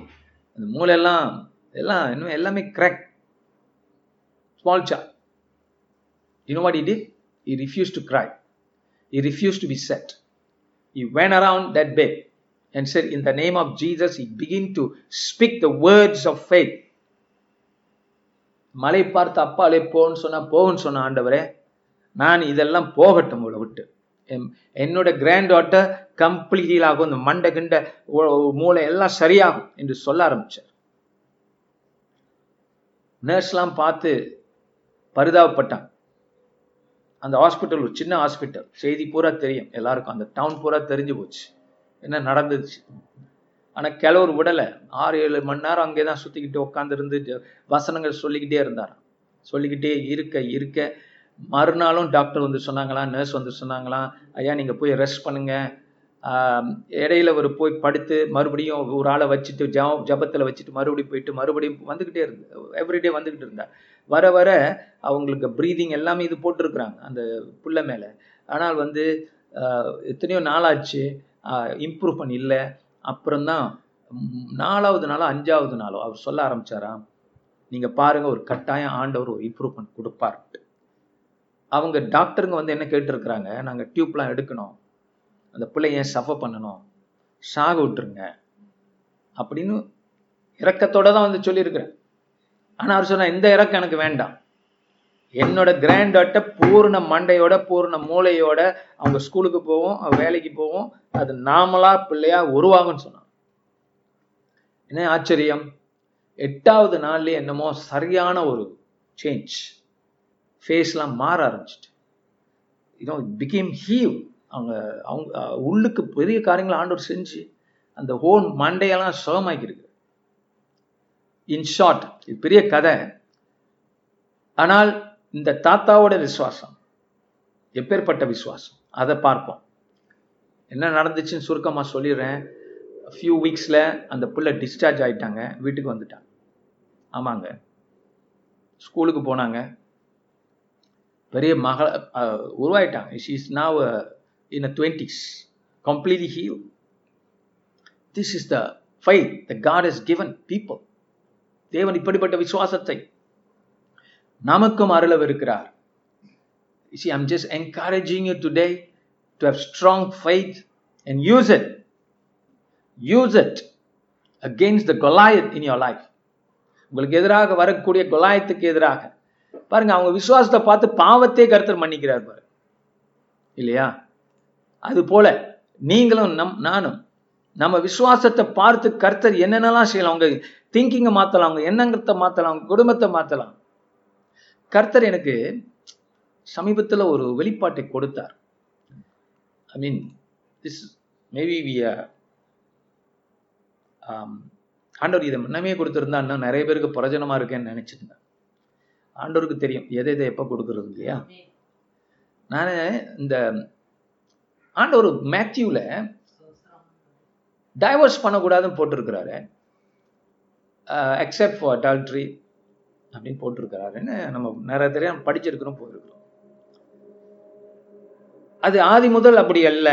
அந்த மூளையெல்லாம் எல்லாம் இன்னும் எல்லாமே கிராக் ஸ்மால் சா you know what it he refuse to cry he refuse to be sad he went around that back and said in the name of jesus he began to speak the words of faith. மலை பார்த்து அப்பாலே போன்னு சொன்னா போகுன்னு சொன்ன ஆண்டவரே நான் இதெல்லாம் போகட்டும் உங்களை விட்டு. என்னோட கிராண்ட் டாட்டர் கம்ப்ளீட் ஆகும் இந்த மண்டை கிண்ட மூளை எல்லாம் சரியாகும் என்று சொல்ல ஆரம்பிச்சார். நர்ஸ்லாம் பார்த்து பரிதாபப்பட்டான் அந்த ஹாஸ்பிட்டல் ஒரு சின்ன ஹாஸ்பிட்டல் செய்தி பூரா தெரியும். எல்லாருக்கும் அந்த டவுன் பூரா தெரிஞ்சு போச்சு. என்ன நடந்துச்சு? ஆனால் கிழவர் விடலை. ஆறு ஏழு மணி நேரம் அங்கே தான் சுற்றிக்கிட்டு உட்காந்துருந்து வசனங்கள் சொல்லிக்கிட்டே இருந்தார். சொல்லிக்கிட்டே இருக்க இருக்க மறுநாளும் டாக்டர் வந்து சொன்னாங்களாம் நர்ஸ் வந்து சொன்னாங்களாம் ஐயா நீங்கள் போய் ரெஸ்ட் பண்ணுங்க. இடையில ஒரு போய் படுத்து மறுபடியும் ஒரு ஆளை வச்சுட்டு ஜ ஜபத்தில் வச்சுட்டு மறுபடியும் போயிட்டு மறுபடியும் வந்துக்கிட்டே இருந்து எவ்ரிடே வந்துக்கிட்டு இருந்தார். வர வர அவங்களுக்கு ப்ரீதிங் எல்லாமே இது போட்டிருக்கிறாங்க அந்த புள்ள மேலே. ஆனால் வந்து எத்தனையோ நாளாச்சு இம்ப்ரூவ் பண்ண இல்லை. அப்புறம்தான் நாலாவது நாளோ அஞ்சாவது நாளோ அவர் சொல்ல ஆரம்பிச்சாராம் நீங்கள் பாருங்கள் ஒரு கட்டாயம் ஆண்டவர் ஒரு இம்ப்ரூவ்மெண்ட் கொடுப்பார். அவங்க டாக்டருங்க வந்து என்ன கேட்டிருக்கிறாங்க நாங்கள் டியூப்லாம் எடுக்கணும். அந்த பிள்ளைங்க சஃபர் பண்ணணும்? சாக விட்டுருங்க. அப்படின்னு இறக்கத்தோட தான் வந்து சொல்லியிருக்கிறேன் ஆனால் அவர் சொன்னால் இந்த இறக்கம் எனக்கு வேண்டாம். என்னோட கிராண்ட் டாட்டர் பூர்ண மண்டையோட பூர்ண மூளையோட அவங்க ஸ்கூலுக்கு போவோம் வேலைக்கு போவோம். அது நாமளா பிள்ளையா உருவாகும்னு சொன்னான் என்ன ஆச்சரியம்? எட்டாவது நாள்ல என்னமோ சரியான ஒரு சேஞ்ச் ஃபேஸ்லாம் மாற ஆரம்பிச்சிட்டு. யூனோ பிகேம் ஹீவ் அவங்க அவங்க உள்ளுக்கு பெரிய காரியங்களை ஆண்டவர் செஞ்சு அந்த ஹோன் மண்டையெல்லாம் சுகமாக்கியிருக்கு. இன் ஷார்ட் இது பெரிய கதை. ஆனால் இந்த தாத்தாவோட விசுவாசம் எப்பேற்பட்ட விசுவாசம்? அதை பார்ப்போம். என்ன நடந்துச்சுன்னு சுருக்கமாக சொல்லிடுறேன். ஃபியூ வீக்ஸில் அந்த பிள்ளை டிஸ்சார்ஜ் ஆயிட்டாங்க வீட்டுக்கு வந்துட்டாங்க. ஆமாங்க. ஸ்கூலுக்கு போனாங்க. பெரிய மக உருவாயிட்டாங்க. She is now in a twenties completely heal this is the file the God is given people தேவன் இப்படிப்பட்ட விசுவாசத்தை நமக்கும் அருளவிருக்கிறார். You see, I'm just encouraging you today to have strong faith and use it. Use it against the Goliath in your life. உங்களுக்கு எதிராக வரக்கூடிய கொலாயத்துக்கு எதிராக. பாருங்க அவங்க விசுவாசத்தை பார்த்து பாவத்தை கருத்தர் மன்னிக்கிறார் பாரு. இல்லையா? அது போல நீங்களும் நம் நானும் நம்ம விசுவாசத்தை பார்த்து கர்த்தர் என்னென்னலாம் செய்யலாம் அவங்க திங்கிங்கை மாற்றலாம் அவங்க எண்ணங்கத்தை மாற்றலாம் அவங்க குடும்பத்தை மாற்றலாம் கர்த்தர் எனக்கு சமீபத்தில் ஒரு வெளிப்பாட்டை கொடுத்தார். I mean this maybe we um, ஆண்டவர் இதை முன்னமே கொடுத்துருந்தா இன்னும் நிறைய பேருக்கு பிரயோஜனமாக இருக்கேன்னு நினச்சிருந்தேன். ஆண்டவருக்கு தெரியும். எதை எதை எப்போ கொடுக்குறது இல்லையா? நான் இந்த ஆண்டவர் மேத்யூவில் டைவர்ஸ் பண்ணக்கூடாதுன்னு போட்டிருக்கிறாரு. எக்ஸப்ட் ஃபார் அடால்ட்ரி அப்படின்னு போட்டிருக்கிறாருன்னு நம்ம நிறைய தெரியும் படிச்சிருக்கிறோம் போயிருக்கிறோம். அது ஆதி முதல் அப்படி அல்ல.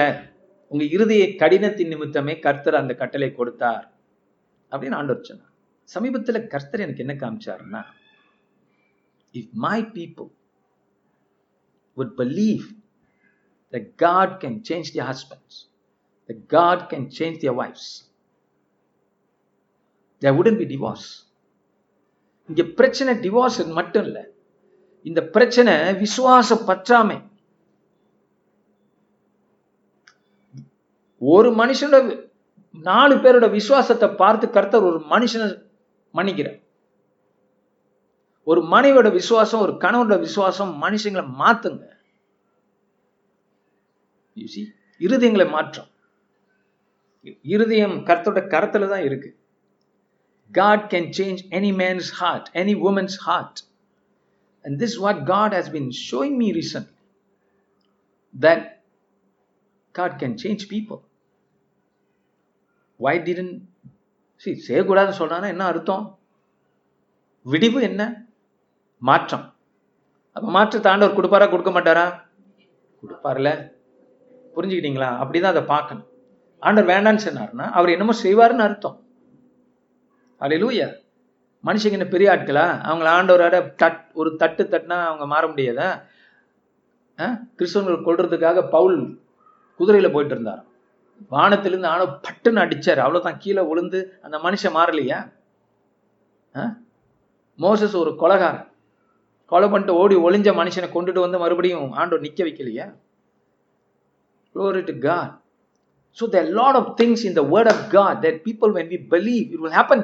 உங்க இறுதிய கடினத்தின் நிமித்தமே கர்த்தர் அந்த கட்டளை கொடுத்தார் அப்படின்னு ஆண்டவர் சொன்னார். சமீபத்தில் கர்த்தர் எனக்கு என்ன காமிச்சாருன்னா if my people would believe that God can change their husbands, that God can change their wives, there wouldn't be divorce. இங்க பிரச்சனை டிவோர்ஸ் மட்டும் இல்ல. இந்த பிரச்சனை விசுவாச பற்றாமை. ஒரு மனுஷனோட நாலு பேரோட விசுவாசத்தை பார்த்து கர்த்தர் ஒரு மனுஷனை மன்னிக்கிறார். ஒரு மனைவியோட விசுவாசம் ஒரு கணவனோட விசுவாசம் மனுஷங்களை மாத்துங்க. இருதயங்களை மாற்றம். இருதயம் கர்த்தோட கரத்துல தான் இருக்கு. God can change any man's heart, any woman's heart. And this is what God has been showing me recently. That God can change people. Why didn't see செய்யக்கூடாதுன்னு சொல்கிறான்னா என்ன அர்த்தம்? விடிவு என்ன? மாற்றம். அப்ப மாற்றத்தை ஆண்டவர் கொடுப்பாரா கொடுக்க மாட்டாரா? கொடுப்பார்ல. புரிஞ்சுக்கிட்டீங்களா? அப்படிதான் அதை பார்க்கணும். ஆண்டவர் வேண்டான்னு சொன்னார்னா அவர் என்னமோ செய்வாருன்னு அர்த்தம். அலையிலூயா மனுஷங்க என்ன பெரிய ஆட்களா? அவங்கள ஆண்டவரோட தட் ஒரு தட்டு தட்டுனா அவங்க மாற முடியாதா? கிறிஸ்தவங்களை கொள்றதுக்காக பவுல் குதிரையில போயிட்டு இருந்தார். வானத்திலிருந்து ஆணவ பட்டுன்னு அடித்தார் அவ்வளவுதான் கீழே விழுந்து அந்த மனுஷன் மாறலையா? மோசஸ் ஒரு கொலகாரன். கொலை பண்ணிட்டு ஓடி ஒளிஞ்ச மனுஷனை கொண்டுட்டு வந்து மறுபடியும் ஆண்டோ நிக்க வைக்கலையா? Glory to God. So there are a lot of things in the Word of God that people, when we believe, it will happen.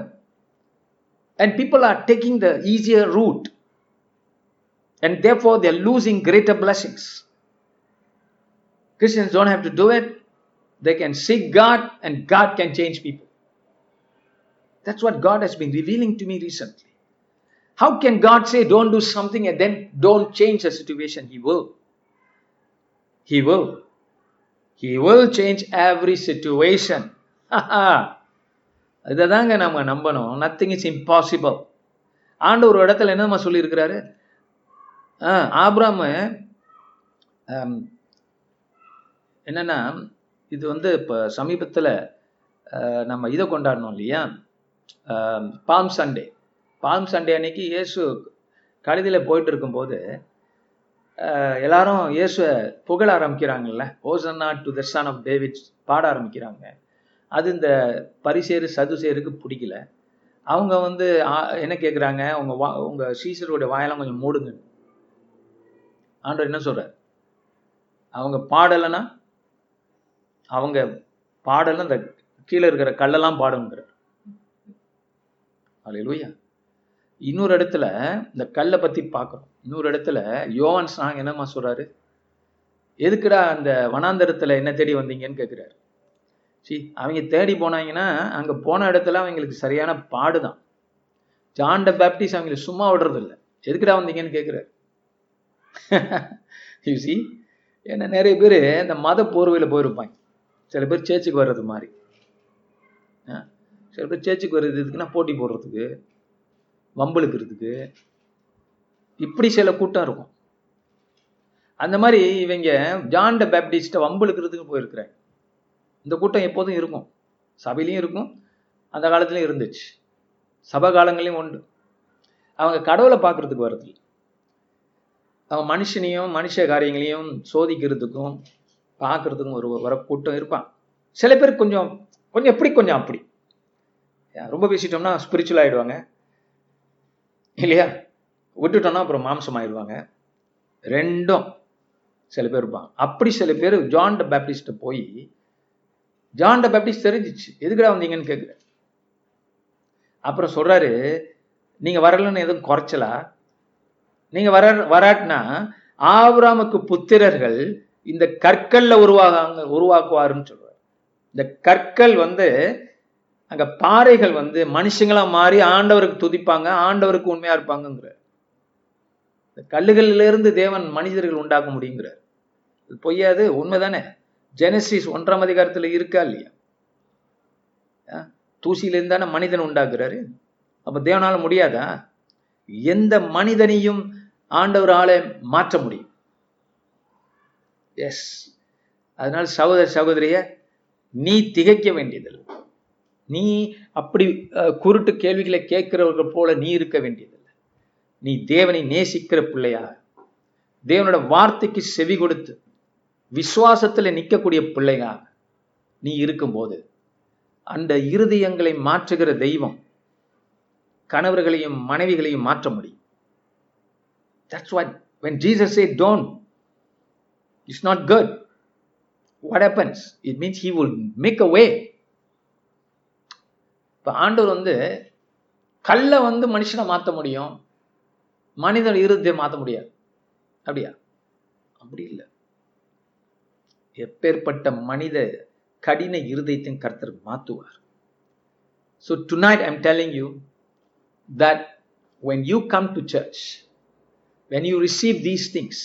And people are taking the easier route. And therefore, they're losing greater blessings. Christians don't have to do it. They can seek God, and God can change people. That's what God has been revealing to me recently. How can God say, don't do something and then don't change the situation? He will. He will. He will change every situation. இதை தாங்க நம்ம நம்பணும். Nothing is impossible ஆண்டு ஒரு இடத்துல என்னம்மா சொல்லியிருக்கிறாரு? ஆப்ராம என்னன்னா இது வந்து இப்போ சமீபத்தில் நம்ம இதை கொண்டாடணும் இல்லையா? பாம் சண்டே பாம் சண்டே அன்னைக்கு இயேசு கழுதியில் போயிட்டு இருக்கும்போது எல்லாரும் இயேசுவை புகழ ஆரம்பிக்கிறாங்கல்ல? Hosanna to the son of David பாட ஆரம்பிக்கிறாங்க. அது இந்த பரிசேரு சதுசேருக்கு பிடிக்கல. அவங்க வந்து என்ன கேட்குறாங்க உங்க வா உங்க சீசருடைய வாயெல்லாம் கொஞ்சம் மூடுங்க. ஆண்டவர் என்ன சொல்றார்? அவங்க பாடலைன்னா அவங்க பாடலை அந்த கீழே இருக்கிற கல்லெல்லாம் பாடுங்கிறார். அல்லேலூயா இன்னொரு இடத்துல இந்த கல்லை பத்தி பார்க்குறோம். இன்னொரு இடத்துல யோவான் சாங் என்னம்மா சொல்றாரு? எதுக்குடா அந்த வனாந்தரத்துல என்ன தேடி வந்தீங்கன்னு கேட்குறாரு சி அவங்க தேடி போனாங்கன்னா அங்கே போன இடத்துல அவங்களுக்கு சரியான பாடுதான். தான் த பேப்டிஸ் அவங்கள சும்மா விடுறது இல்லை எதுக்குடா வந்தீங்கன்னு கேட்குறாரு யூசி ஏன்னா நிறைய பேர் இந்த மத போர்வையில் போயிருப்பாங்க. சில பேர் சேர்ச்சுக்கு வர்றது மாதிரி. ஆ, சில பேர் சேர்ச்சுக்கு வர்றது இதுக்குன்னா போட்டி போடுறதுக்கு வம்பிழுக்கிறதுக்கு. இப்படி சில கூட்டம் இருக்கும். அந்த மாதிரி இவங்க ஜான்ட பேப்டிஸ்ட்டை வம்பிழுக்கிறதுக்கு போயிருக்கிறாங்க. இந்த கூட்டம் எப்போதும் இருக்கும். சபையிலையும் இருக்கும். அந்த காலத்துலையும் இருந்துச்சு. சபை காலங்களையும் உண்டு. அவங்க கடவுளை பார்க்கறதுக்கு வரதில்லை. அவன் மனுஷனையும் மனுஷ காரியங்களையும் சோதிக்கிறதுக்கும் பார்க்கறதுக்கும் ஒரு வர கூட்டம் இருப்பான் சில பேர் கொஞ்சம் கொஞ்சம் எப்படி கொஞ்சம் அப்படி. ரொம்ப பேசிட்டோம்னா ஸ்பிரிச்சுவல் ஆயிடுவாங்க. இல்லையா? விட்டுட்டோம்னா அப்புறம் மாம்சம் ஆயிடுவாங்க ரெண்டும் சில பேர் இருப்பாங்க. அப்படி சில பேர் ஜான் த பேப்டிஸ்ட்டை போய் ஜான் பேப்டிஸ்ட் தெரிஞ்சிச்சு. எதுக்குடா வந்தீங்கன்னு கேட்குற அப்புறம் சொல்றாரு நீங்க வரலன்னு எதுவும் குறைச்சலா? நீங்க வர வராட்டினா ஆபராமுக்கு புத்திரர்கள் இந்த கற்கல்ல உருவாகாங்க உருவாக்குவாருன்னு சொல்றாரு. இந்த கற்கள் வந்து அங்க பாறைகள் வந்து மனுஷங்களா மாறி ஆண்டவருக்கு துதிப்பாங்க ஆண்டவருக்கு உண்மையா இருப்பாங்கங்கிற இந்த கல்லுகளிலிருந்து தேவன் மனிதர்கள் உண்டாக்க முடியுங்கிறார். பொய்யாது உண்மைதானே? ஜெனசிஸ் ஒன்றாம் அதிகாரத்துல இருக்கா இல்லையா? தூசியிலேருந்து தானே மனிதன் உண்டாக்குறாரு அப்போ தேவனால முடியாதா? எந்த மனிதனையும் ஆண்டவரால மாற்ற முடியும். எஸ் அதனால சகோதர சகோதரிய நீ திகைக்க வேண்டியதில்லை. நீ அப்படி குருட்டு கேள்விகளை கேட்கிறவர்கள் போல நீ இருக்க வேண்டியதில்லை. நீ தேவனை நேசிக்கிற பிள்ளையா? தேவனோட வார்த்தைக்கு செவி கொடுத்து விசுவாசத்துல நிற்கக்கூடிய பிள்ளைங்க நீ இருக்கும்போது அந்த இருதயங்களை மாற்றுகிற தெய்வம் கணவர்களையும் மனைவிகளையும் மாற்ற முடியும். That's what when Jesus a don't it's not good what happens? It means he would make a way இப்போ ஆண்டவர் வந்து கல்லை வந்து மனுஷனை மாற்ற முடியும் மனிதன் இருதயத்தை மாற்ற முடியாது. அப்படியா? அப்படி இல்லை. எப்பேற்பட்ட மனித கடின இருதயத்தையும் கர்த்தர் மாற்றுவார் so tonight I'm telling you that when you come to church, when you receive these things,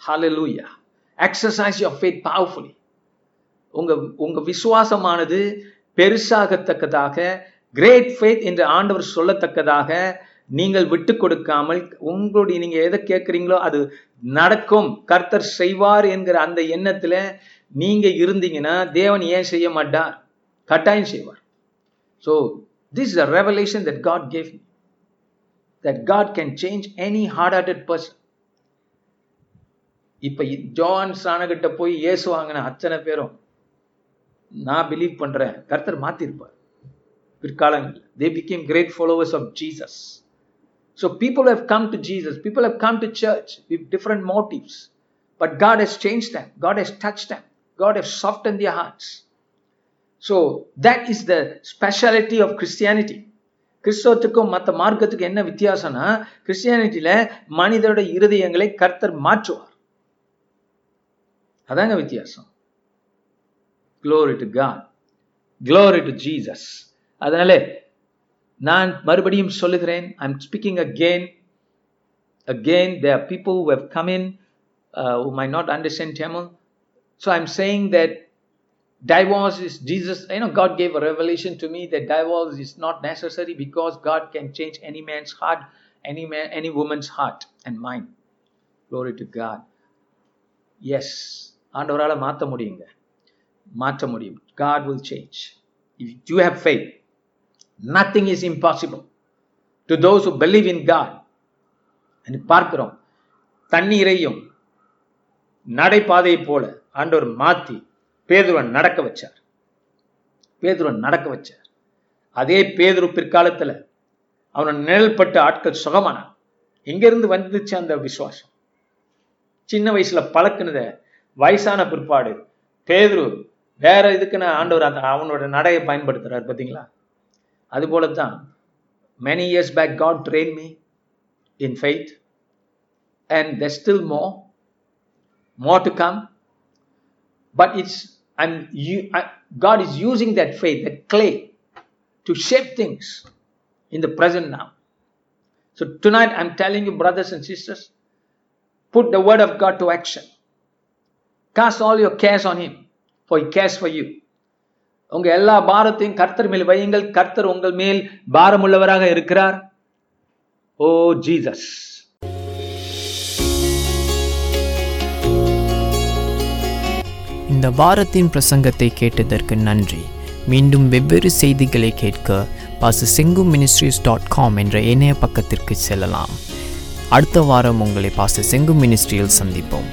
hallelujah, exercise your faith powerfully. உங்க உங்க விசுவாசமானது பெருசாகத்தக்கதாக கிரேட் ஃபேத் என்று ஆண்டவர் சொல்லத்தக்கதாக நீங்கள் விட்டு கொடுக்காமல் உங்களுடைய நீங்க எதை கேட்குறீங்களோ அது நடக்கும். கர்த்தர் செய்வார் என்கிற அந்த எண்ணத்துல நீங்க இருந்தீங்கன்னா தேவன் ஏன் செய்ய மாட்டார்? கட்டாயம் செய்வார். So this is a revelation that God gave me. That God can change any hard-hearted person. இப்ப ஜோன் சானகிட்ட போய் இயேசு வாங்கின அத்தனை பேரும் நான் பிலீவ் பண்றேன். கர்த்தர் மாத்திருப்பார். பிற்காலங்களில். தே became great followers of Jesus So people have come to Jesus, people have come to church with different motives but God has change them. God has touch them. God has soft their hearts. So that that is speciality of Christianity. Christianity கிறிஸ்தவத்துக்கும் மற்ற மார்க்கத்துக்கும் என்ன வித்தியாசம்னா கிறிஸ்டியானிட்டியில மனிதனுடைய இருதயங்களை கர்த்தர் மாற்றுவார். அதாங்க வித்தியாசம். Glory to God glory to Jesus அதனால நான் மறுபடியும் சொல்லுகிறேன் I'm speaking again again there are people who have come in uh, who might not understand Tamil so I'm saying that divorce is jesus you know god gave a revelation to me that divorce is not necessary because god can change any man's heart any man any woman's heart and mind glory to god yes ஆண்டவரால மாற்ற முடியுங்க மாற்ற முடியும் god will change if you have faith nothing is impossible to those who believe in God பார்க்கிறோம் தண்ணீரையும் நடைபாதையை போல ஆண்டவர் மாத்தி பேதுருவன் நடக்க வச்சார். பேதுருவன் நடக்க வச்சார். அதே பேதுரு பிற்காலத்துல அவனை நிழல்பட்ட ஆட்கள் சுகமானான். எங்கிருந்து வந்துச்சு அந்த விசுவாசம். சின்ன வயசுல பழக்கினத வயசான பிற்பாடு பேதுரு வேற இதுக்குன்னு ஆண்டவர் அந்த அவனோட நடையை பயன்படுத்துறாரு பார்த்தீங்களா அது போல தான் many years back God train me in faith and there's still more more to come but it's i'm you I, god is using that faith that clay to shape things in the present now so tonight i'm telling you brothers and sisters put the word of god to action cast all your cares on him for he cares for you உங்க எல்லா பாரத்தையும் கர்த்தர் மேல் வையுங்கள். கர்த்தர் உங்கள் மேல் பாரமுள்ளவராக இருக்கிறார். Oh Jesus. இந்த வாரத்தின் பிரசங்கத்தை கேட்டதற்கு நன்றி. மீண்டும் வெவ்வேறு செய்திகளை கேட்க பாச செங்கு மினிஸ்ட்ரிஸ் டாட் காம் என்ற இணைய பக்கத்திற்கு செல்லலாம். அடுத்த வாரம் உங்களை பாச செங்கு மினிஸ்ட்ரியில் சந்திப்போம்.